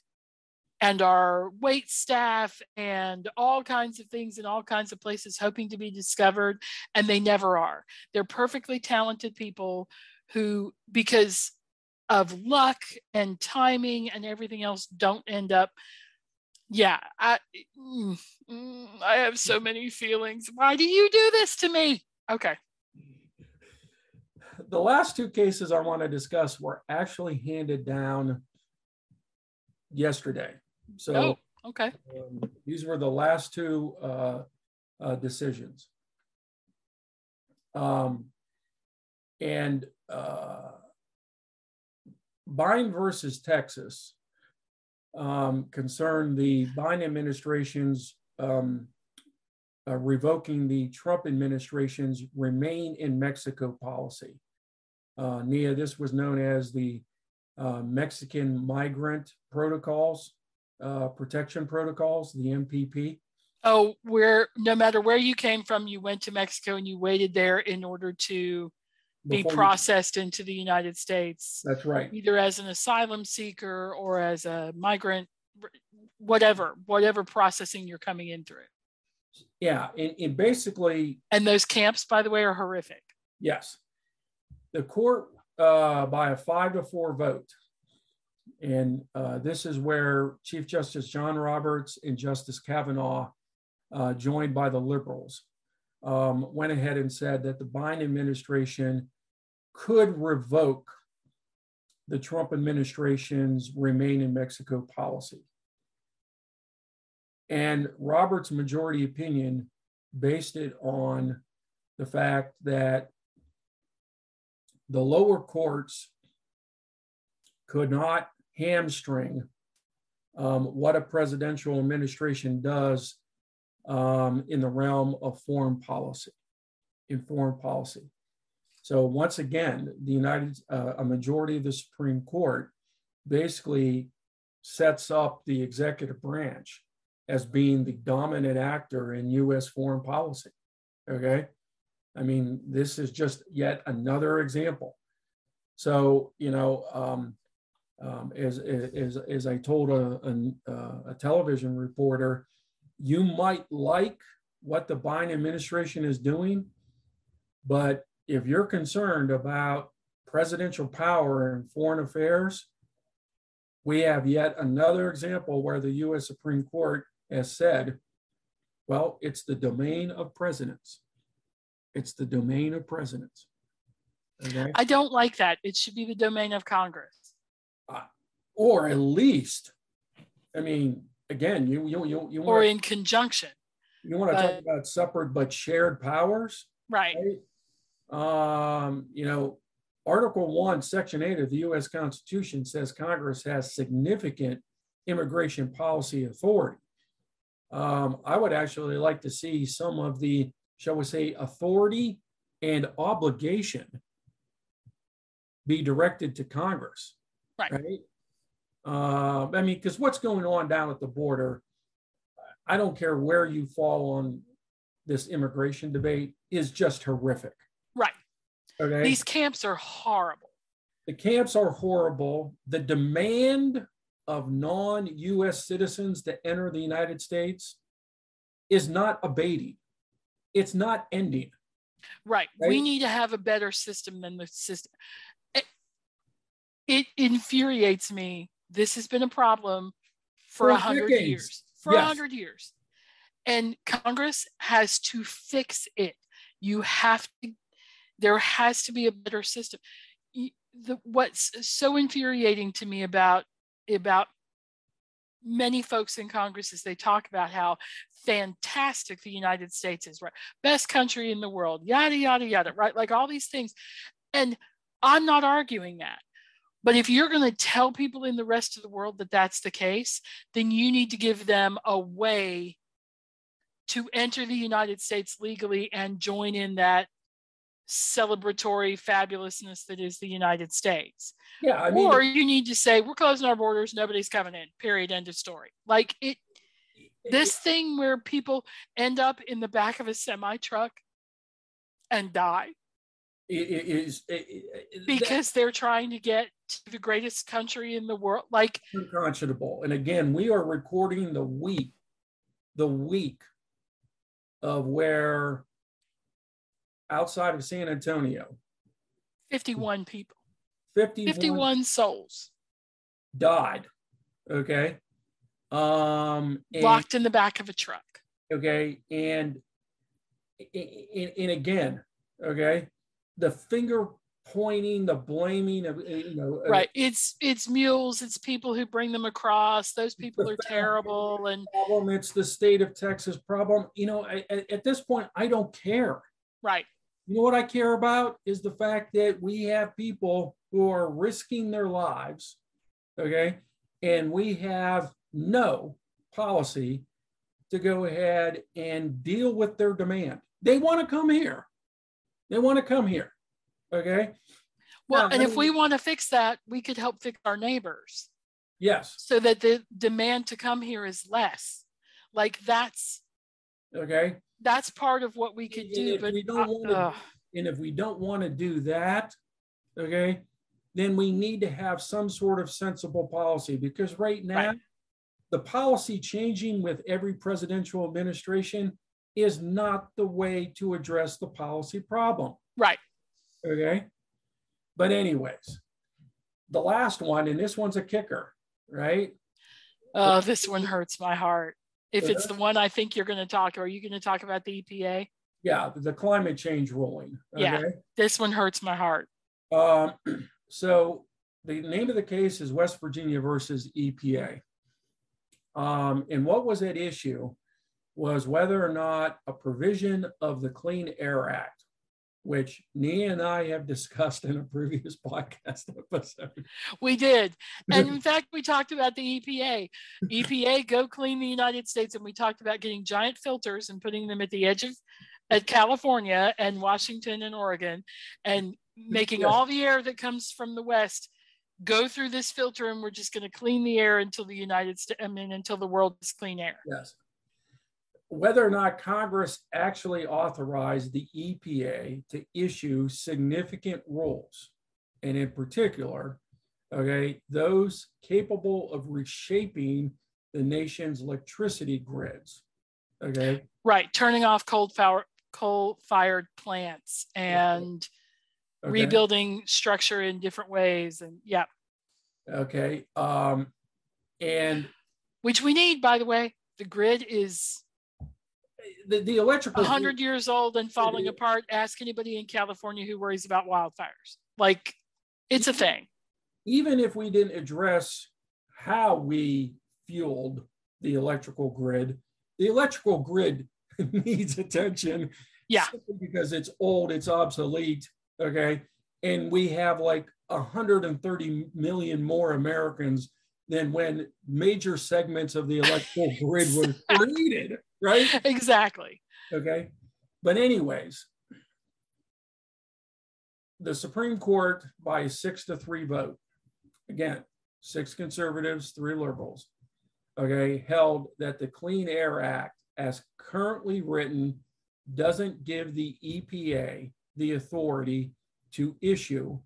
and our wait staff and all kinds of things in all kinds of places hoping to be discovered and they never are they're perfectly talented people who because of luck and timing and everything else don't end up Yeah, I mm, mm, I have so many feelings. Why do you do this to me? Okay. The last two cases I want to discuss were actually handed down yesterday. So, oh, okay. Um, these were the last two uh, uh, decisions. Um, and uh, versus Texas um, concerned the Biden administration's um, uh, revoking the Trump administration's remain in Mexico policy. Uh, Nia, this was known as the uh, Mexican Migrant Protocols, uh, Protection Protocols, the MPP. Oh, where no matter where you came from, you went to Mexico and you waited there in order to be processed you, into the United States. That's right. Either as an asylum seeker or as a migrant, whatever, whatever processing you're coming in through. Yeah, and, and basically. And those camps, by the way, are horrific. Yes. The court, uh, by a five to four vote, and uh, this is where Chief Justice John Roberts and Justice Kavanaugh, uh, joined by the liberals, um, went ahead and said that the Biden administration could revoke the Trump administration's remain in Mexico policy. And Roberts' majority opinion based it on the fact that the lower courts could not hamstring um, what a presidential administration does um, in the realm of foreign policy, in foreign policy. So once again, the United, uh, a majority of the Supreme Court basically sets up the executive branch as being the dominant actor in U.S. foreign policy. Okay, I mean this is just yet another example. So you know, um, um, as, as as I told a, a, a television reporter, you might like what the Biden administration is doing, but if you're concerned about presidential power in foreign affairs, we have yet another example where the US Supreme Court has said, well, it's the domain of presidents. It's the domain of presidents. Okay? I don't like that. It should be the domain of Congress. Uh, or at least, I mean, again, you you you, you or in conjunction. You want to talk about separate but shared powers, right? right? Um, you know, Article One, Section Eight of the U.S. Constitution says Congress has significant immigration policy authority. Um, I would actually like to see some of the, shall we say, authority and obligation be directed to Congress. Right. right? Uh, I mean, because what's going on down at the border, I don't care where you fall on this immigration debate, is just horrific. Right. Okay. These camps are horrible. The camps are horrible. The demand of non US citizens to enter the United States is not abating, it's not ending. Right. right. We need to have a better system than the system. It, infuriates me this has been a problem for a hundred years. For a yes. hundred years. And Congress has to fix it. You have to, there has to be a better system. The, what's so infuriating to me about about many folks in Congress is they talk about how fantastic the United States is, right? Best country in the world, yada, yada, yada, right? Like all these things. And I'm not arguing that. But if you're going to tell people in the rest of the world that that's the case, then you need to give them a way to enter the United States legally and join in that celebratory fabulousness that is the United States. Yeah, I mean, or you need to say we're closing our borders, nobody's coming in. Period. End of story. Like it, this thing where people end up in the back of a semi truck and die is because they're trying to get to the greatest country in the world like unconscionable and again we are recording the week the week of where outside of san antonio 51 people 51, 51 souls died okay Um, and, Locked in the back of a truck. Okay. And, and, and again, okay, the finger pointing, the blaming of you know. Right. Uh, it's it's mules. It's people who bring them across. Those people are terrible. And problem. It's the state of Texas problem. You know, at, at this point, I don't care. Right. You know what I care about is the fact that we have people who are risking their lives. Okay. And we have no policy to go ahead and deal with their demand. They want to come here. They want to come here. Okay. Well, now, and if we want to fix that, we could help fix our neighbors. Yes. So that the demand to come here is less. Like that's okay. That's part of what we could and do. But we don't want to, and if we don't want to do that, okay, then we need to have some sort of sensible policy because right now right. the policy changing with every presidential administration is not the way to address the policy problem. Right. Okay. But, anyways, the last one, and this one's a kicker, right? Oh, this one hurts my heart. If it's the one I think you're going to talk, are you going to talk about the EPA? Yeah, the climate change ruling. Okay? Yeah, this one hurts my heart. Um, [CLEARS THROAT] so the name of the case is West Virginia versus EPA. Um, and what was at issue was whether or not a provision of the Clean Air Act which Nia and I have discussed in a previous [LAUGHS] podcast episode. We did. And in fact, we talked about the EPA. EPA, go clean the United States. And we talked about getting giant filters and putting them at the edge of at California and Washington and Oregon and making all the air that comes from the West go through this filter and we're just going to clean the air until the United States, I mean, until the world is clean air. Yes whether or not Congress actually authorized the EPA to issue significant rules, and in particular, okay, those capable of reshaping the nation's electricity grids. Okay. Right, turning off coal power coal fired plants and okay. rebuilding structure in different ways and yeah. Okay. Um and which we need by the way. The grid is the, the electrical 100 years old and falling apart ask anybody in california who worries about wildfires. Like it's a thing. Even if we didn't address how we fueled the electrical grid the electrical grid [LAUGHS] needs attention yeah. because it's old it's obsolete okay? And we have like 130 million more americans than when major segments of the electrical grid were [LAUGHS] created right? [LAUGHS] Exactly. Okay. But, anyways, the Supreme Court by six to three vote, again, six conservatives, three liberals, okay, held that the Clean Air Act, as currently written, doesn't give the EPA the authority to issue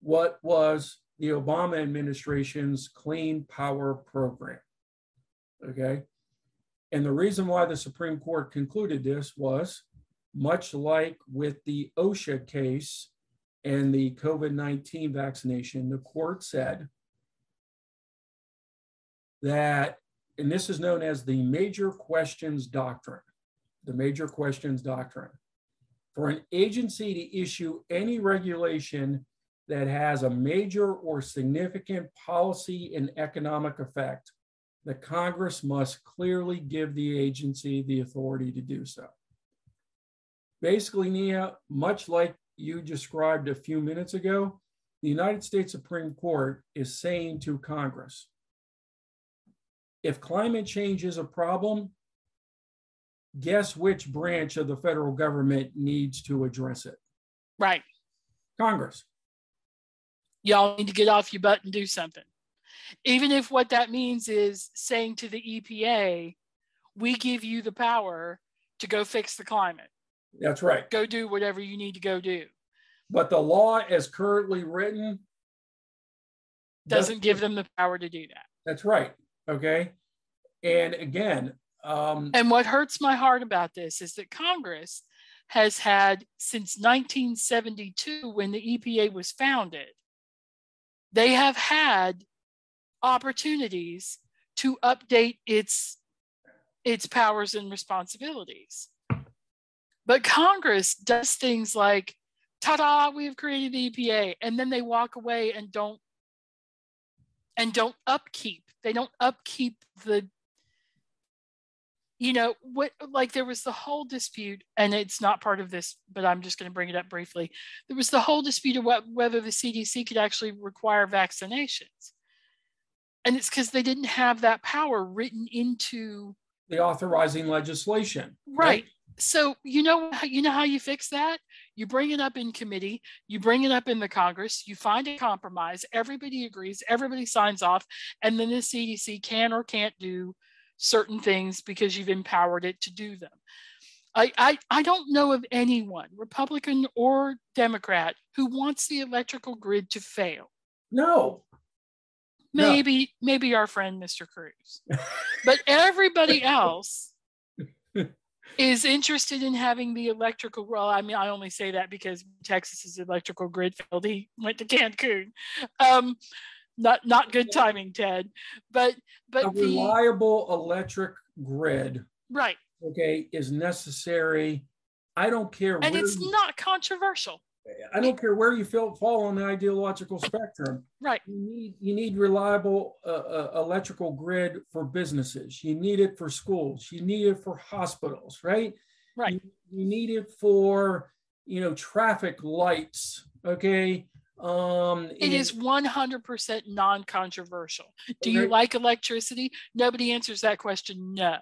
what was the Obama administration's Clean Power Program. Okay. And the reason why the Supreme Court concluded this was much like with the OSHA case and the COVID 19 vaccination, the court said that, and this is known as the major questions doctrine, the major questions doctrine. For an agency to issue any regulation that has a major or significant policy and economic effect, the Congress must clearly give the agency the authority to do so. Basically, Nia, much like you described a few minutes ago, the United States Supreme Court is saying to Congress if climate change is a problem, guess which branch of the federal government needs to address it? Right. Congress. Y'all need to get off your butt and do something even if what that means is saying to the EPA, we give you the power to go fix the climate. That's right. Go do whatever you need to go do. But the law as currently written doesn't give them the power to do that. That's right. Okay. And again, um, and what hurts my heart about this is that Congress has had since 1972, when the EPA was founded, they have had opportunities to update its its powers and responsibilities. But Congress does things like, ta-da, we have created the EPA, and then they walk away and don't and don't upkeep. They don't upkeep the you know what like there was the whole dispute and it's not part of this but i'm just going to bring it up briefly there was the whole dispute of what, whether the cdc could actually require vaccinations and it's because they didn't have that power written into the authorizing legislation right, right? so you know you know how you fix that you bring it up in committee you bring it up in the congress you find a compromise everybody agrees everybody signs off and then the cdc can or can't do certain things because you've empowered it to do them. I, I, I don't know of anyone, Republican or Democrat, who wants the electrical grid to fail. No. Maybe, maybe our friend Mr. Cruz. but everybody else is interested in having the electrical well i mean i only say that because texas's electrical grid failed he went to cancun um, not not good timing, Ted. But but a the, reliable electric grid, right? Okay, is necessary. I don't care, and it's not controversial. I don't care where you feel, fall on the ideological spectrum. Right. You need you need reliable uh, uh, electrical grid for businesses. You need it for schools. You need it for hospitals. Right. Right. You, you need it for you know traffic lights. Okay. Um, it is 100% non controversial. Do you like electricity? Nobody answers that question. No.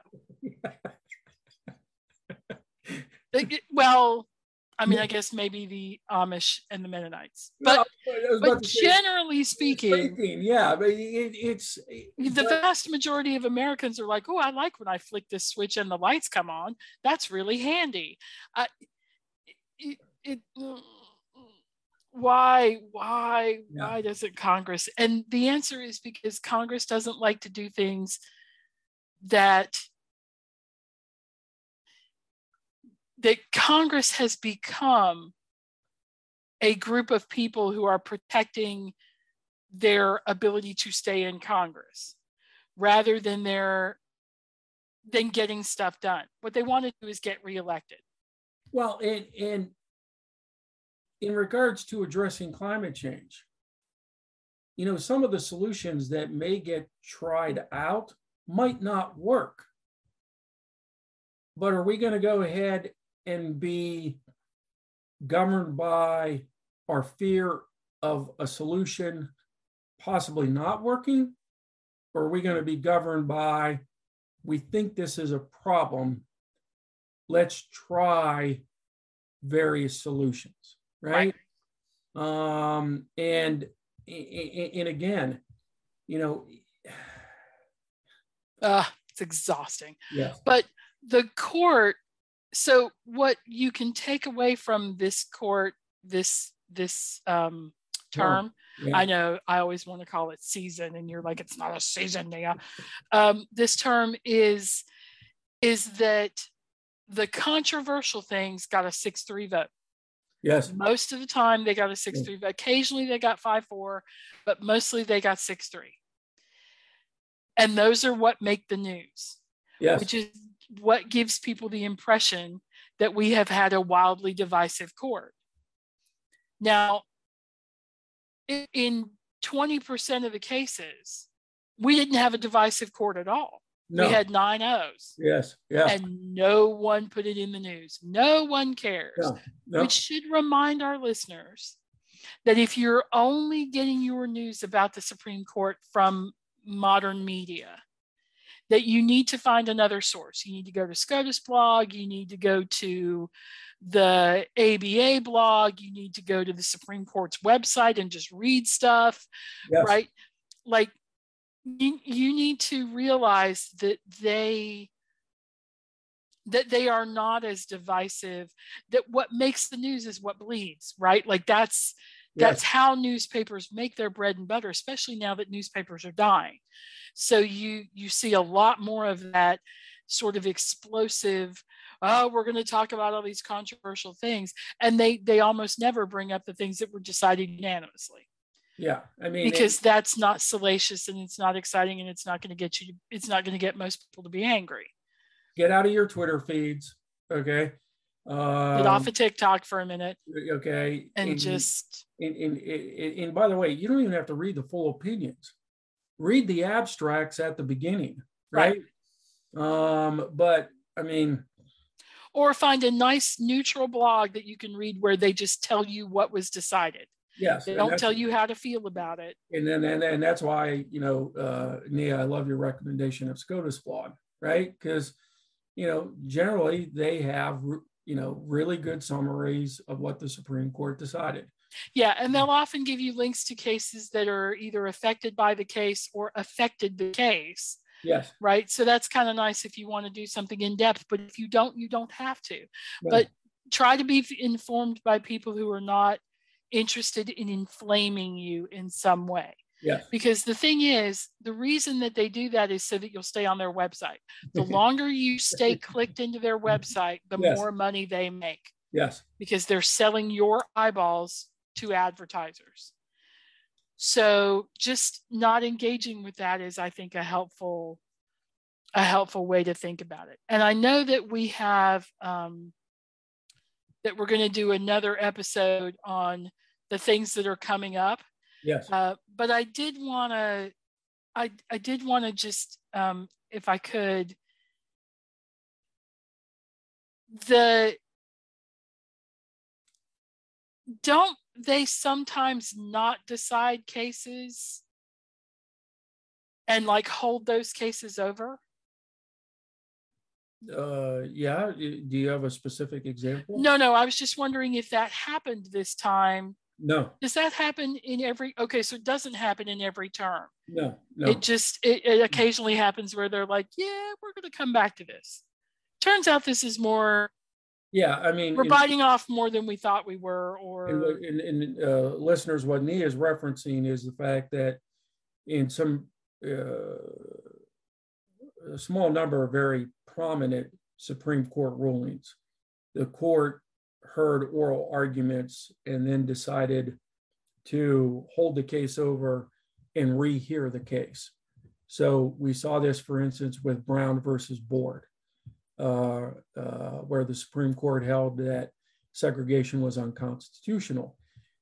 [LAUGHS] well, I mean, I guess maybe the Amish and the Mennonites, but, no, but generally speaking, speaking, yeah, but it, it's the but, vast majority of Americans are like, "Oh, I like when I flick this switch and the lights come on. That's really handy." I, it, it why why yeah. why doesn't congress and the answer is because congress doesn't like to do things that that congress has become a group of people who are protecting their ability to stay in congress rather than their than getting stuff done what they want to do is get reelected well and and in regards to addressing climate change, you know, some of the solutions that may get tried out might not work. But are we going to go ahead and be governed by our fear of a solution possibly not working? Or are we going to be governed by, we think this is a problem, let's try various solutions? right? right. Um, and and again, you know, uh, it's exhausting. Yeah. But the court. So what you can take away from this court, this this um, term. Yeah. I know I always want to call it season, and you're like, it's not a season, yeah. [LAUGHS] Um, this term is is that the controversial things got a six three vote. Yes. Most of the time they got a 6 3. Occasionally they got 5 4, but mostly they got 6 3. And those are what make the news. Yes. Which is what gives people the impression that we have had a wildly divisive court. Now, in 20% of the cases, we didn't have a divisive court at all. No. We had nine O's. Yes. Yeah. And no one put it in the news. No one cares. No. No. Which should remind our listeners that if you're only getting your news about the Supreme Court from modern media, that you need to find another source. You need to go to SCOTUS blog, you need to go to the ABA blog, you need to go to the Supreme Court's website and just read stuff, yes. right? Like you, you need to realize that they that they are not as divisive that what makes the news is what bleeds right like that's that's yes. how newspapers make their bread and butter especially now that newspapers are dying so you you see a lot more of that sort of explosive oh we're going to talk about all these controversial things and they they almost never bring up the things that were decided unanimously Yeah, I mean, because it, that's not salacious and it's not exciting and it's not going to get you. It's not going to get most people to be angry. Get out of your Twitter feeds, okay? Um, Get off of TikTok for a minute, okay? And, and just and, and, and, and by the way, you don't even have to read the full opinions. Read the abstracts at the beginning, right? right. Um, but I mean, or find a nice neutral blog that you can read where they just tell you what was decided. Yes. They don't tell you how to feel about it. And then and, and that's why, you know, uh Nia, I love your recommendation of SCOTUS blog, right? Because you know, generally they have you know really good summaries of what the Supreme Court decided. Yeah, and they'll often give you links to cases that are either affected by the case or affected the case. Yes. Right. So that's kind of nice if you want to do something in depth, but if you don't, you don't have to. But try to be informed by people who are not interested in inflaming you in some way. Yes. Because the thing is, the reason that they do that is so that you'll stay on their website. The [LAUGHS] longer you stay clicked into their website, the yes. more money they make. Yes. Because they're selling your eyeballs to advertisers. So just not engaging with that is, I think, a helpful a helpful way to think about it. And I know that we have um, that we're going to do another episode on the things that are coming up. Yes. Uh, but I did want to, I I did want to just, um, if I could, the don't they sometimes not decide cases and like hold those cases over? Uh, yeah. Do you have a specific example? No, no. I was just wondering if that happened this time. No. Does that happen in every? Okay, so it doesn't happen in every term. No, no. It just it, it occasionally happens where they're like, yeah, we're going to come back to this. Turns out this is more yeah, I mean, we're biting off more than we thought we were. Or and, and, uh, listeners, what Nia is referencing is the fact that in some uh, a small number of very prominent Supreme Court rulings, the court heard oral arguments and then decided to hold the case over and rehear the case. So we saw this, for instance, with Brown versus Board uh, uh, where the Supreme Court held that segregation was unconstitutional.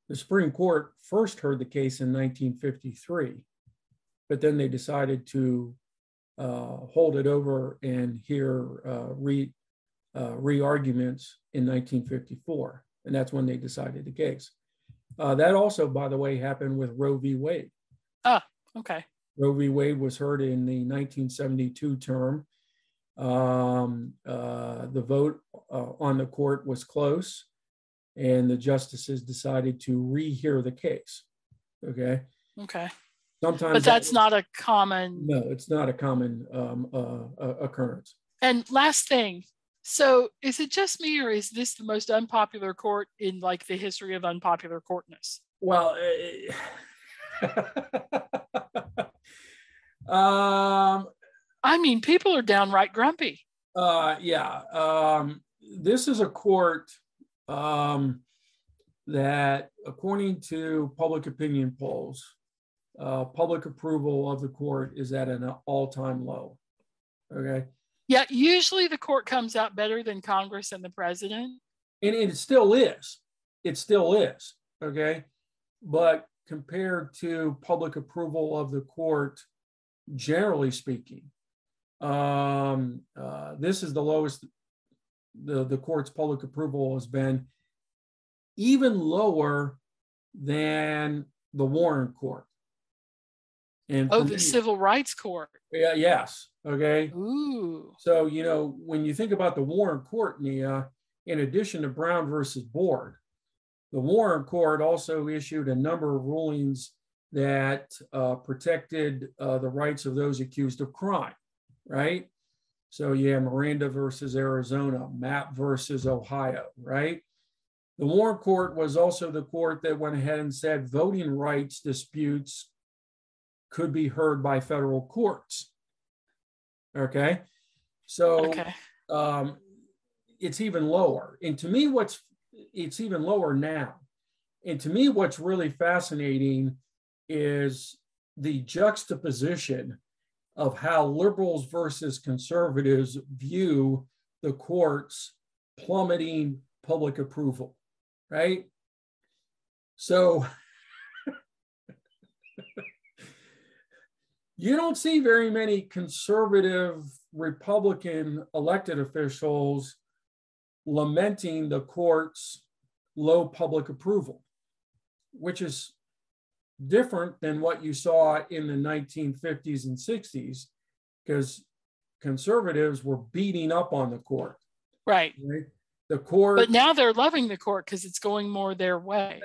The Supreme Court first heard the case in 1953, but then they decided to uh, hold it over and hear uh, re, uh, re-arguments in 1954, and that's when they decided the case. Uh, that also, by the way, happened with Roe v. Wade. Ah, okay. Roe v. Wade was heard in the 1972 term um, uh, the vote uh, on the court was close, and the justices decided to rehear the case. Okay. Okay. Sometimes, but that's that, not a common. No, it's not a common um, uh, occurrence. And last thing, so is it just me, or is this the most unpopular court in like the history of unpopular courtness? Well. [LAUGHS] um I mean, people are downright grumpy. Uh, yeah. Um, this is a court um, that, according to public opinion polls, uh, public approval of the court is at an all-time low. Okay. Yeah, usually the court comes out better than Congress and the president. And it still is. It still is. Okay. But compared to public approval of the court, generally speaking, um, uh, this is the lowest the, the court's public approval has been, even lower than the Warren Court. And oh, the me, Civil Rights Court. Yeah, yes. Okay. Ooh. So, you know, when you think about the Warren Court, Nia, in addition to Brown versus Board, the Warren Court also issued a number of rulings that uh, protected uh, the rights of those accused of crime right? So yeah, Miranda versus Arizona, Mapp versus Ohio, right? The Warren Court was also the court that went ahead and said voting rights disputes could be heard by federal courts. Okay. So okay. Um, it's even lower. And to me, what's it's even lower now. And to me, what's really fascinating is the juxtaposition of how liberals versus conservatives view the courts plummeting public approval, right? So [LAUGHS] you don't see very many conservative Republican elected officials lamenting the court's low public approval, which is different than what you saw in the 1950s and 60s, because conservatives were beating up on the court. Right. right? The court. But now they're loving the court because it's going more their way.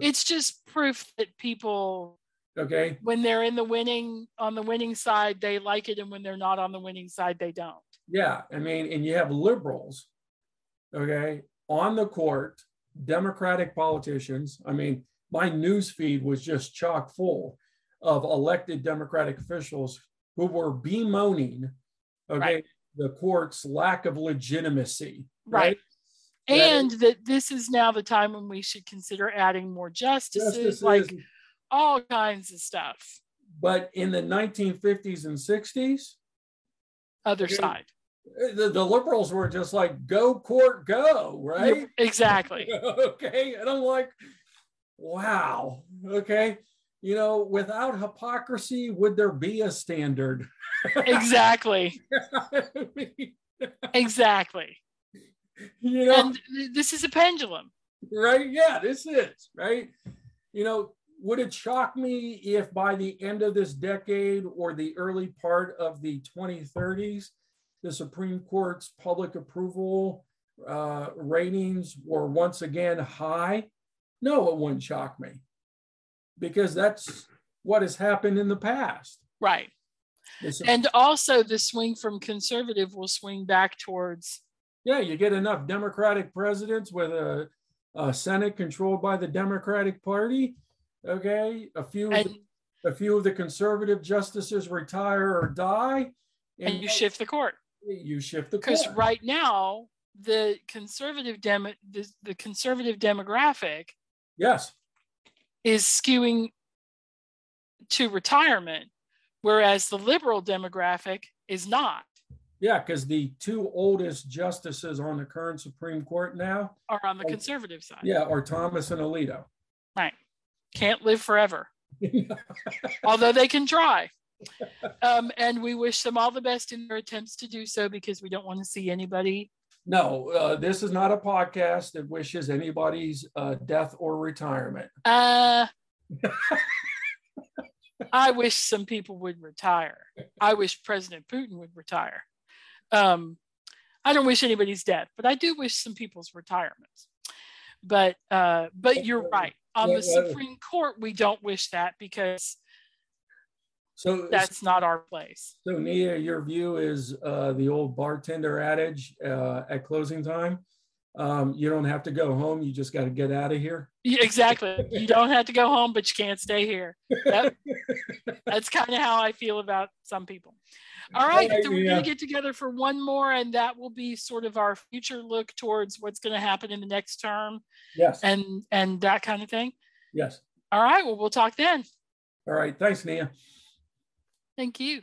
It's just proof that people okay when they're in the winning on the winning side they like it and when they're not on the winning side they don't yeah i mean and you have liberals okay on the court democratic politicians i mean my news feed was just chock full of elected democratic officials who were bemoaning okay right. the court's lack of legitimacy right, right? and that, that, this is now the time when we should consider adding more justices, justices like all kinds of stuff. But in the 1950s and 60s other side. The, the liberals were just like go court go right? Exactly. [LAUGHS] Okay and i'm like wow okay. You know without hypocrisy would there be a standard? [LAUGHS] Exactly. [LAUGHS] Exactly. You know? And this is a pendulum. Right yeah this is right? You know would it shock me if by the end of this decade or the early part of the 2030s the supreme court's public approval uh, ratings were once again high no, it wouldn't shock me because that's what has happened in the past. Right. and also, the swing from conservative will swing back towards. Yeah, you get enough Democratic presidents with a, a Senate controlled by the Democratic Party. Okay, a few, and, the, a few of the conservative justices retire or die, and, and you shift the court. You shift the court. because right now the conservative dem the, the conservative demographic Yes. Is skewing to retirement, whereas the liberal demographic is not. Yeah, because the two oldest justices on the current Supreme Court now are on the are, conservative side. Yeah, are Thomas and Alito. Right. Can't live forever. [LAUGHS] Although they can try. Um, and we wish them all the best in their attempts to do so because we don't want to see anybody no, uh, this is not a podcast that wishes anybody's uh, death or retirement. Uh, [LAUGHS] I wish some people would retire. I wish President Putin would retire. Um, I don't wish anybody's death, but I do wish some people's retirements. But uh, but you're right. On the Supreme Court, we don't wish that because so that's not our place. So Nia, your view is uh, the old bartender adage uh, at closing time. Um, you don't have to go home. You just got to get out of here. Yeah, exactly. you don't have to go home, but you can't stay here. That, [LAUGHS] that's kind of how I feel about some people. All right, so we're going to get together for one more, and that will be sort of our future look towards what's going to happen in the next term. Yes. And and that kind of thing. Yes. All right. Well, we'll talk then. All right. Thanks, Nia. Thank you.